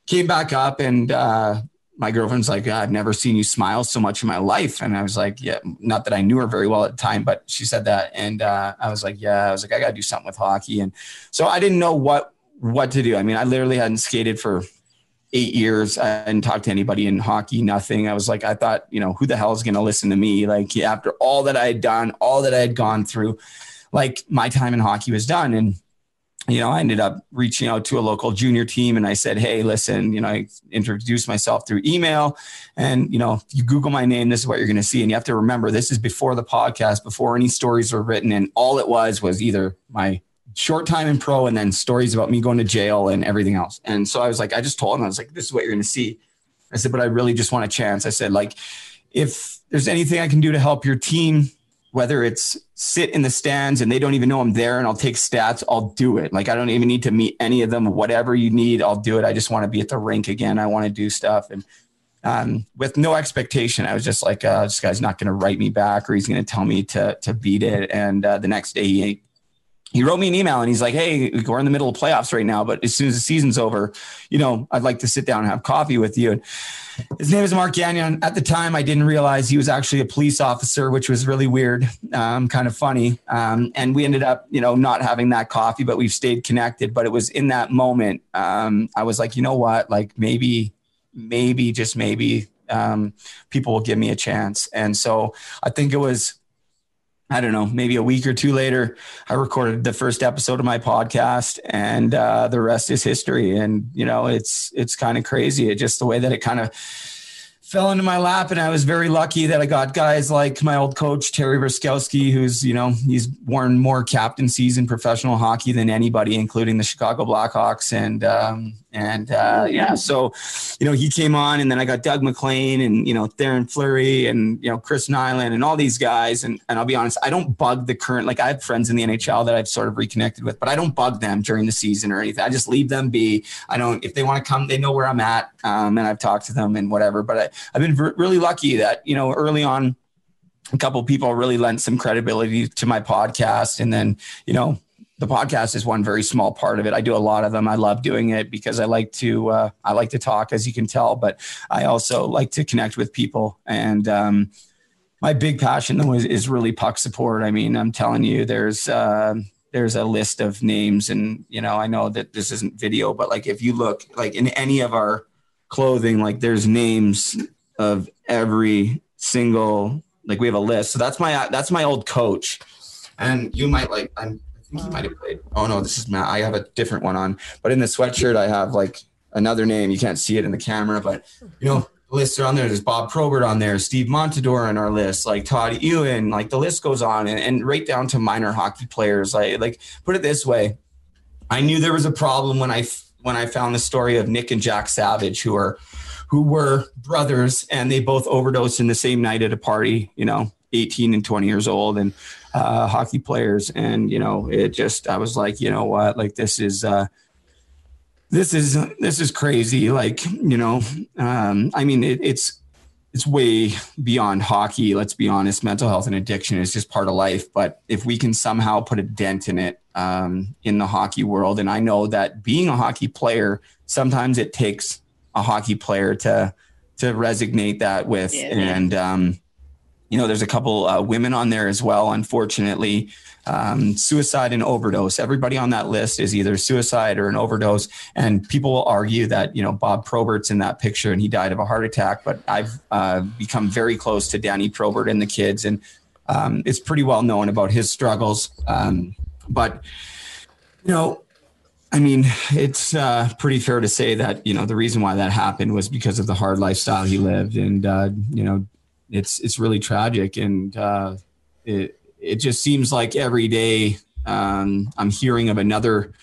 came back up and uh, my girlfriend's like, I've never seen you smile so much in my life. And I was like, yeah, not that I knew her very well at the time, but she said that. And uh, I was like, yeah, I was like, I got to do something with hockey. And so I didn't know what, what to do. I mean, I literally hadn't skated for eight years. I hadn't talked to anybody in hockey, nothing. I was like, I thought, you know, who the hell is going to listen to me? Like after all that I had done, all that I had gone through, like my time in hockey was done. And you know, I ended up reaching out to a local junior team and I said, Hey, listen, you know, I introduced myself through email and, you know, you Google my name, this is what you're going to see. And you have to remember this is before the podcast, before any stories were written. And all it was was either my short time in pro and then stories about me going to jail and everything else. And so I was like, I just told him, I was like, this is what you're going to see. I said, but I really just want a chance. I said, like, if there's anything I can do to help your team, whether it's sit in the stands and they don't even know I'm there and I'll take stats, I'll do it. Like I don't even need to meet any of them. Whatever you need, I'll do it. I just want to be at the rink again. I want to do stuff. And um, with no expectation, I was just like, uh, this guy's not going to write me back or he's going to tell me to, to beat it. And uh, the next day he he wrote me an email and he's like, Hey, we're in the middle of playoffs right now, but as soon as the season's over, you know, I'd like to sit down and have coffee with you. And his name is Mark Gagnon. At the time, I didn't realize he was actually a police officer, which was really weird, um, kind of funny. Um, and we ended up, you know, not having that coffee, but we've stayed connected. But it was in that moment, um, I was like, you know what? Like maybe, maybe, just maybe, um, people will give me a chance. And so I think it was I don't know, maybe a week or two later, I recorded the first episode of my podcast, and uh, the rest is history. And you know, it's it's kind of crazy. It just the way that it kind of fell into my lap, and I was very lucky that I got guys like my old coach Terry Ruskowski, who's you know he's worn more captaincies in professional hockey than anybody, including the Chicago Blackhawks, and um, and uh, yeah, so you know he came on, and then I got Doug MacLean and you know Theoren Fleury and you know Chris Nilan and all these guys. And and I'll be honest, I don't bug the current. Like I have friends in the NHL that I've sort of reconnected with, but I don't bug them during the season or anything. I just leave them be. I don't if they want to come, they know where I'm at, um, and I've talked to them and whatever. But I, I've been v- really lucky that you know early on a couple people really lent some credibility to my podcast and then you know the podcast is one very small part of it. I do a lot of them. I love doing it because I like to uh, I like to talk, as you can tell, but I also like to connect with people. And um, my big passion though is, is, really puck support. I mean, I'm telling you, there's uh, there's a list of names, and you know, I know that this isn't video, but like if you look like in any of our clothing, like there's names of every single like we have a list. So that's my that's my old coach. And you might like I'm think he um, might have played. Oh no, this is Matt. I have a different one on, but in the sweatshirt I have like another name. You can't see it in the camera, but you know, lists are on there. There's Bob Probert on there, Steve Montador on our list, like Todd Ewen, like the list goes on, and, and right down to minor hockey players. Like, like put it this way, I knew there was a problem when I when I found the story of Nick and Jack Savage, who are who were brothers, and they both overdosed in the same night at a party. You know, 18 and 20 years old, and uh, hockey players, and you know, it just I was like, you know what, like this is. Uh, this is this is crazy. Like you know um, i mean it, it's it's way beyond hockey let's be honest. Mental health and addiction is just part of life. But if we can somehow put a dent in it um, in the hockey world and i know that being a hockey player sometimes it takes a hockey player to to resonate that with. Yeah. and um, you know, there's a couple uh, women on there as well, unfortunately. Um, suicide and overdose. Everybody on that list is either suicide or an overdose. And people will argue that, you know, Bob Probert's in that picture and he died of a heart attack. But I've uh, become very close to Dani Probert and the kids. And um, it's pretty well known about his struggles. Um, but, you know, I mean, it's uh, pretty fair to say that you know the reason why that happened was because of the hard lifestyle he lived, and uh, you know, it's it's really tragic, and uh, it it just seems like every day um, I'm hearing of another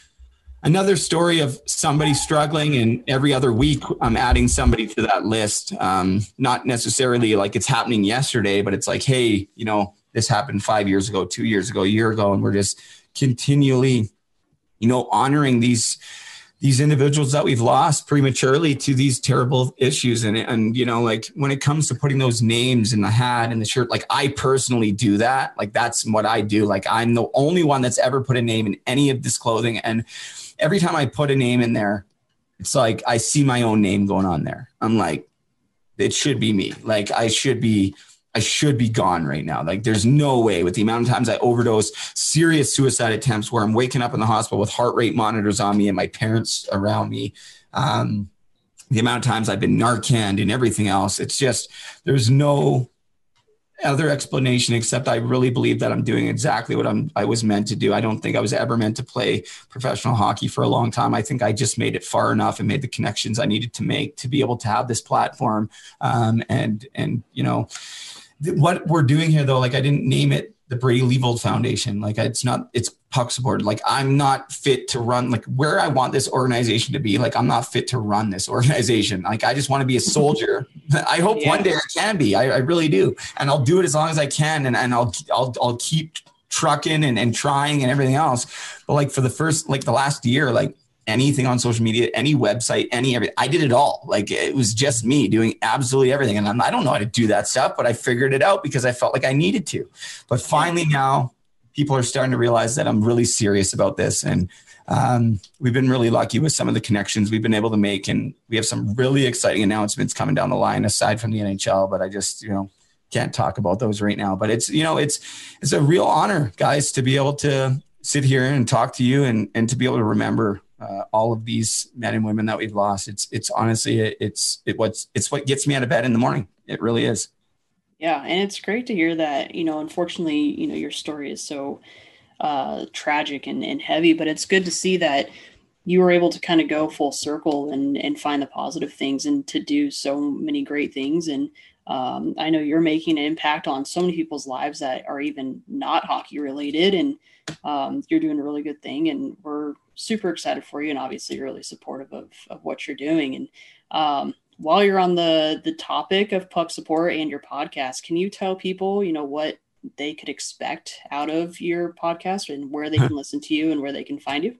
another story of somebody struggling, and every other week I'm adding somebody to that list. Um, not necessarily like it's happening yesterday, but it's like, hey, you know, this happened five years ago, two years ago, a year ago, and we're just continually you know, honoring these these individuals that we've lost prematurely to these terrible issues. And and you know like when it comes to putting those names in the hat and the shirt like i personally do that. Like that's what i do. Like i'm the only one that's ever put a name in any of this clothing. And every time i put a name in there it's like i see my own name going on there. I'm like it should be me. Like i should be I should be gone right now. Like there's no way with the amount of times I overdose, serious suicide attempts where I'm waking up in the hospital with heart rate monitors on me and my parents around me. Um, the amount of times I've been Narcan and everything else. It's just there's no other explanation except I really believe that I'm doing exactly what I'm I was meant to do. I don't think I was ever meant to play professional hockey for a long time. I think I just made it far enough and made the connections I needed to make to be able to have this platform um, and and you know what we're doing here though like i didn't name it the brady Leavold foundation. Like it's not it's puck support. Like i'm not fit to run like where i want this organization to be like i'm not fit to run this organization. Like i just want to be a soldier. I hope yeah. one day i can be. I, I, really do. And i'll do it as long as i can and, and i'll i'll, I'll keep trucking and, and trying and everything else. But like for the first like the last year like anything on social media, any website, any everything. I did it all. Like it was just me doing absolutely everything. And I'm, I don't know how to do that stuff, but I figured it out because I felt like I needed to. But finally now people are starting to realize that I'm really serious about this. And um, we've been really lucky with some of the connections we've been able to make. And we have some really exciting announcements coming down the line aside from the NHL, but I just, you know, can't talk about those right now, but it's, you know, it's, it's a real honor guys to be able to sit here and talk to you and, and to be able to remember uh, all of these men and women that we've lost. It's it's honestly it's it what's it's what gets me out of bed in the morning. It really is. Yeah, and it's great to hear that. You know, unfortunately, you know, your story is so uh, tragic and, and heavy, but it's good to see that you were able to kind of go full circle and and find the positive things and to do so many great things and um, I know you're making an impact on so many people's lives that are even not hockey related, and um, you're doing a really good thing. And we're super excited for you, and obviously really supportive of, of what you're doing. And um, while you're on the the topic of puck support and your podcast, can you tell people, you know, what they could expect out of your podcast and where they can listen to you and where they can find you?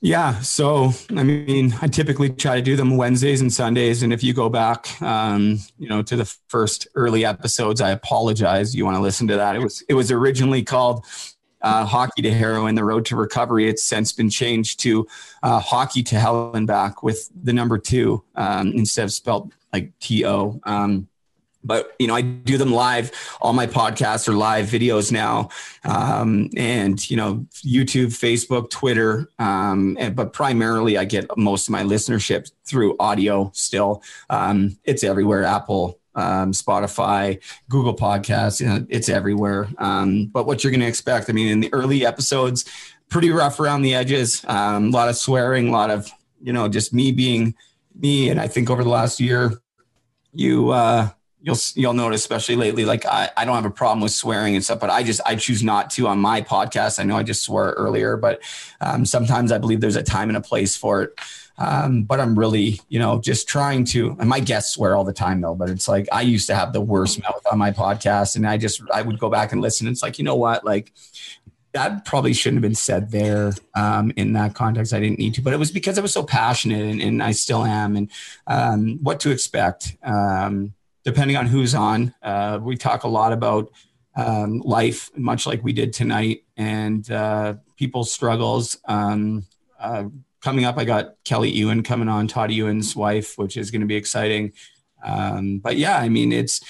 Yeah. So, I mean, I typically try to do them Wednesdays and Sundays. And if you go back, um, you know, to the first early episodes, I apologize. You want to listen to that. It was, it was originally called uh, Hockey to Heroin, The Road to Recovery. It's since been changed to uh, Hockey to Hell and Back with the number two um, instead of spelled like T O. Um, but you know i do them live all my podcasts are live videos now um, and you know youtube facebook twitter um, and, but primarily i get most of my listenership through audio still um, it's everywhere apple um, spotify google podcasts you know, it's everywhere. Um, but what you're going to expect i mean in the early episodes pretty rough around the edges. Um, a lot of swearing a lot of you know just me being me. And i think over the last year you uh you'll you'll notice especially lately like I, I don't have a problem with swearing and stuff but i just i choose not to on my podcast. I know i just swore earlier but um, sometimes i believe there's a time and a place for it um, but i'm really you know just trying to and my guests swear all the time though but it's like i used to have the worst mouth on my podcast and i just i would go back and listen it's like you know what like that probably shouldn't have been said there um, in that context. I didn't need to, but it was because I was so passionate and, and I still am. And um, what to expect. Um, depending on who's on. Uh, we talk a lot about um, life, much like we did tonight, and uh, people's struggles. Um, uh, coming up, I got Kelly Ewen coming on, Todd Ewen's wife, which is going to be exciting. Um, but yeah, I mean, it's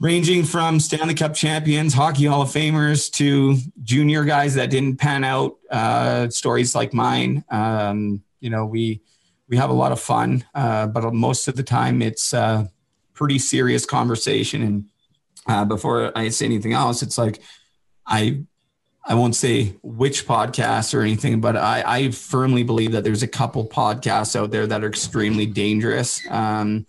ranging from Stanley Cup champions, hockey Hall of Famers to junior guys that didn't pan out. Uh, stories like mine. Um, you know, we we have a lot of fun, uh, but most of the time it's a pretty serious conversation. And uh, before I say anything else, it's like I I won't say which podcast or anything, but I, I firmly believe that there's a couple podcasts out there that are extremely dangerous. Um,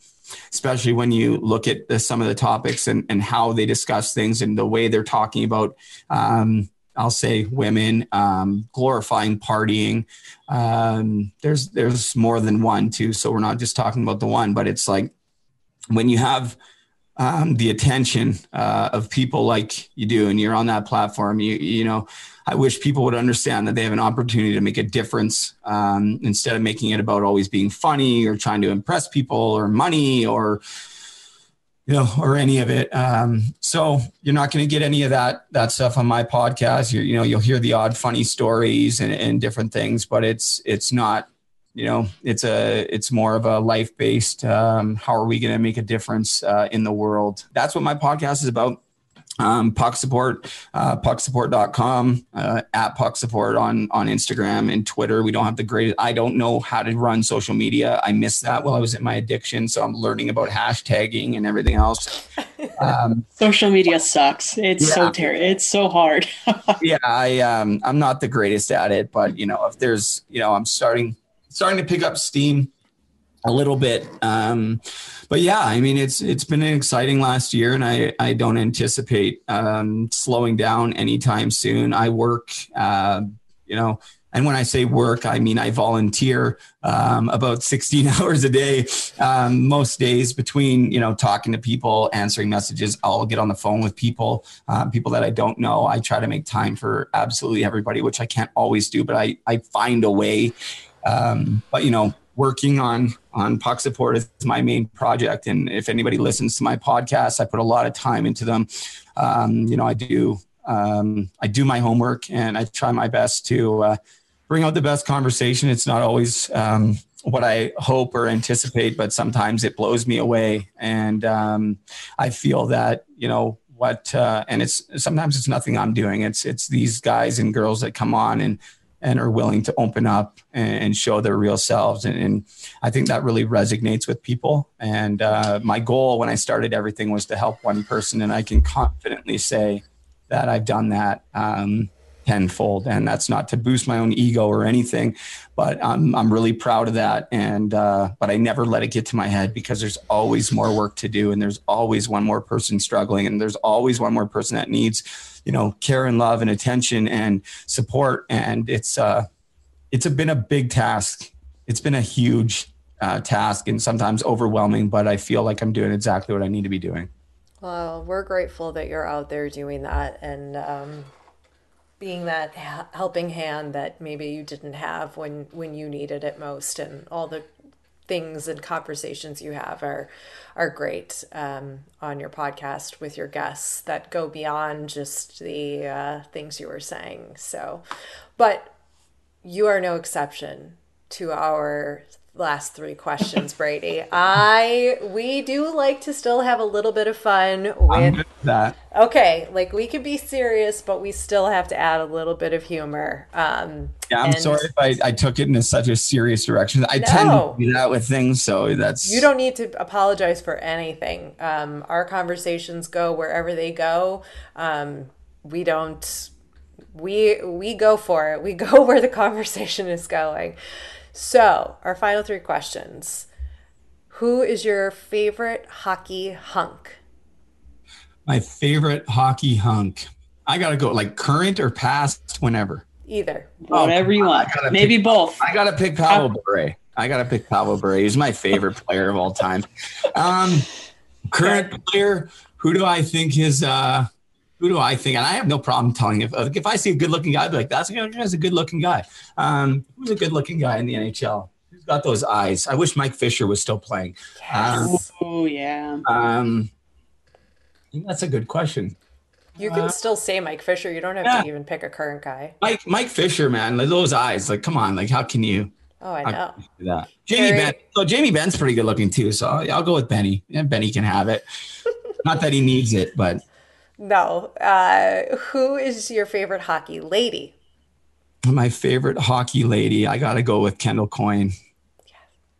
especially when you look at the, some of the topics and, and how they discuss things and the way they're talking about, um, I'll say women, um, glorifying partying. Um, there's, there's more than one too. So we're not just talking about the one, but it's like when you have, um, the attention uh, of people like you do, and you're on that platform. You you know, I wish people would understand that they have an opportunity to make a difference um, instead of making it about always being funny or trying to impress people or money or you know or any of it. Um, so you're not going to get any of that that stuff on my podcast. You you know you'll hear the odd funny stories and, and different things, but it's it's not you know it's a it's more of a life based um, how are we going to make a difference uh, in the world? That's what my podcast is about. Um, puck support uh, pucksupport.com uh, at puck support on on instagram and twitter. We don't have the greatest i don't know how to run social media. I missed that while i was in my addiction so i'm learning about hashtagging and everything else. Um, social media sucks. It's yeah. so terrible it's so hard. Yeah i um i'm not the greatest at it but you know if there's you know i'm starting starting to pick up steam a little bit. Um, but yeah, I mean, it's it's been an exciting last year, and I I don't anticipate um, slowing down anytime soon. I work, uh, you know. And when I say work, I mean I volunteer um, about 16 hours a day, um, most days between you know talking to people, answering messages. I'll get on the phone with people, uh, people that I don't know. I try to make time for absolutely everybody, which I can't always do, but I I find a way. Um, but you know, working on on puck support is my main project, and if anybody listens to my podcast, I put a lot of time into them. Um, you know, I do um, I do my homework, and I try my best to uh, bring out the best conversation. It's not always um, what I hope or anticipate, but sometimes it blows me away, and um, I feel that you know what uh, and it's sometimes it's nothing i'm doing it's it's these guys and girls that come on and and are willing to open up and, show their real selves. And, and, I think that really resonates with people. And uh, my goal when I started everything was to help one person. And I can confidently say that I've done that. Um, tenfold. And that's not to boost my own ego or anything but i'm, I'm really proud of that. And uh, but i never let it get to my head because there's always more work to do and there's always one more person struggling and there's always one more person that needs you know care and love and attention and support. And it's uh it's a, been a big task. It's been a huge uh, task and sometimes overwhelming but i feel like i'm doing exactly what i need to be doing. Well we're grateful that you're out there doing that. And um, being that helping hand that maybe you didn't have when when you needed it most and all the things and conversations you have are are great um, on your podcast with your guests that go beyond just the uh, things you were saying. So, but you are no exception to our last three questions, Brady. I we do like to still have a little bit of fun with that. Okay, like we can be serious, but we still have to add a little bit of humor. Um, yeah, I'm and, sorry if I, I took it in such a serious direction. I no, tend to do that with things, so that's you don't need to apologize for anything. Um, our conversations go wherever they go. Um, we don't. We we go for it. We go where the conversation is going. So, our final three questions. Who is your favorite hockey hunk? My favorite hockey hunk. I got to go like current or past, whenever. Either. Oh, Whatever you want. Maybe pick, both. I got to pick Pavel Bure. I got to pick Pavel Bure. He's my favorite player of all time. Um, current player. Who do I think is uh, who do I think? And I have no problem telling if if I see a good looking guy, I'd be like, that's, that's a good looking guy. Um, who's a good looking guy in the NHL? Who's got those eyes? I wish Mike Fisher was still playing. Yes. Um, oh yeah. Um, that's a good question. You can uh, still say Mike Fisher. You don't have yeah. to even pick a current guy. Mike Mike Fisher, man, like those eyes. Like, come on, like how can you? Oh, I know. That Jamie Very... Benn. So Jamie Benn's pretty good looking too. So I'll go with Benny. Yeah, Benny can have it. Not that he needs it, but no. Uh, who is your favorite hockey lady? My favorite hockey lady, I got to go with Kendall Coyne.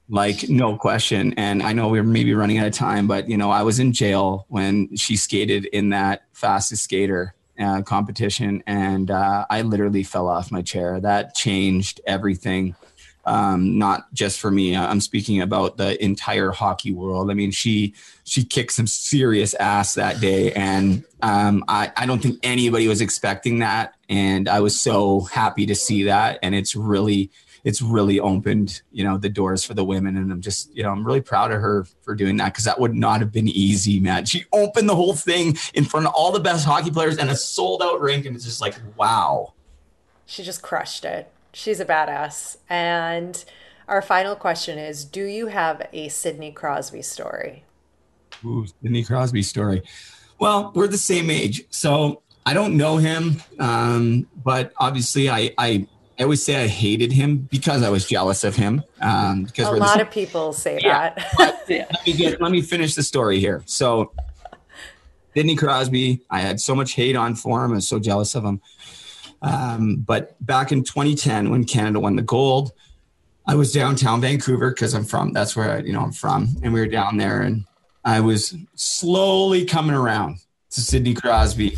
Like, no question. And I know we're maybe running out of time, but, you know, I was in jail when she skated in that fastest skater uh, competition. And uh, I literally fell off my chair. That changed everything um, not just for me. I'm speaking about the entire hockey world. I mean, she she kicked some serious ass that day, and um, I I don't think anybody was expecting that, and I was so happy to see that, and it's really it's really opened you know the doors for the women and i'm just you know i'm really proud of her for doing that because that would not have been easy man she opened the whole thing in front of all the best hockey players and a sold out rink and it's just like wow she just crushed it She's a badass. And our final question is Do you have a Sidney Crosby story? Ooh, Sidney Crosby story. Well, we're the same age. So I don't know him. Um, but obviously, I, I, I always say I hated him because I was jealous of him. Um, because a lot of people say yeah, that. let, me get, let me finish the story here. So, Sidney Crosby, I had so much hate on for him. I was so jealous of him. Um, but back in 2010, when Canada won the gold, I was downtown Vancouver because I'm from that's where I, you know I'm from, and we were down there, and I was slowly coming around to Sidney Crosby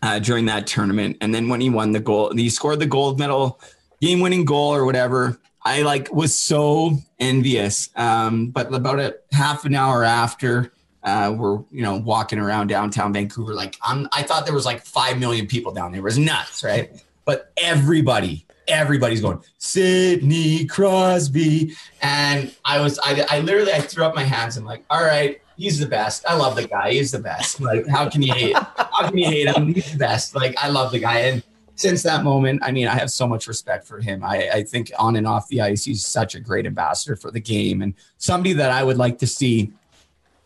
uh, during that tournament, and then when he won the gold, he scored the gold medal, game-winning goal or whatever. I like was so envious. Um, but about a half an hour after, uh, were you know walking around downtown Vancouver. Like I'm, I thought there was like five million people down there. It was nuts, right? But everybody, everybody's going Sidney Crosby, and I was, I, I literally, I threw up my hands. I'm like, all right, he's the best. I love the guy. He's the best. Like, how can you hate? How can you hate him? He's the best. Like, I love the guy. And since that moment, I mean, I have so much respect for him. I, I think on and off the ice, he's such a great ambassador for the game and somebody that I would like to see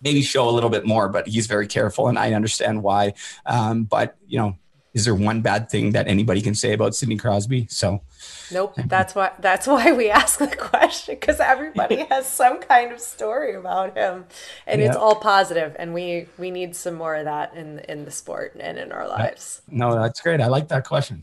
maybe show a little bit more, but he's very careful, and I understand why. Um, but you know, is there one bad thing that anybody can say about Sidney Crosby? So, nope. That's why. That's why we ask the question because everybody has some kind of story about him, and yeah. it's all positive. And we we need some more of that in in the sport and in our lives. No, that's great. I like that question.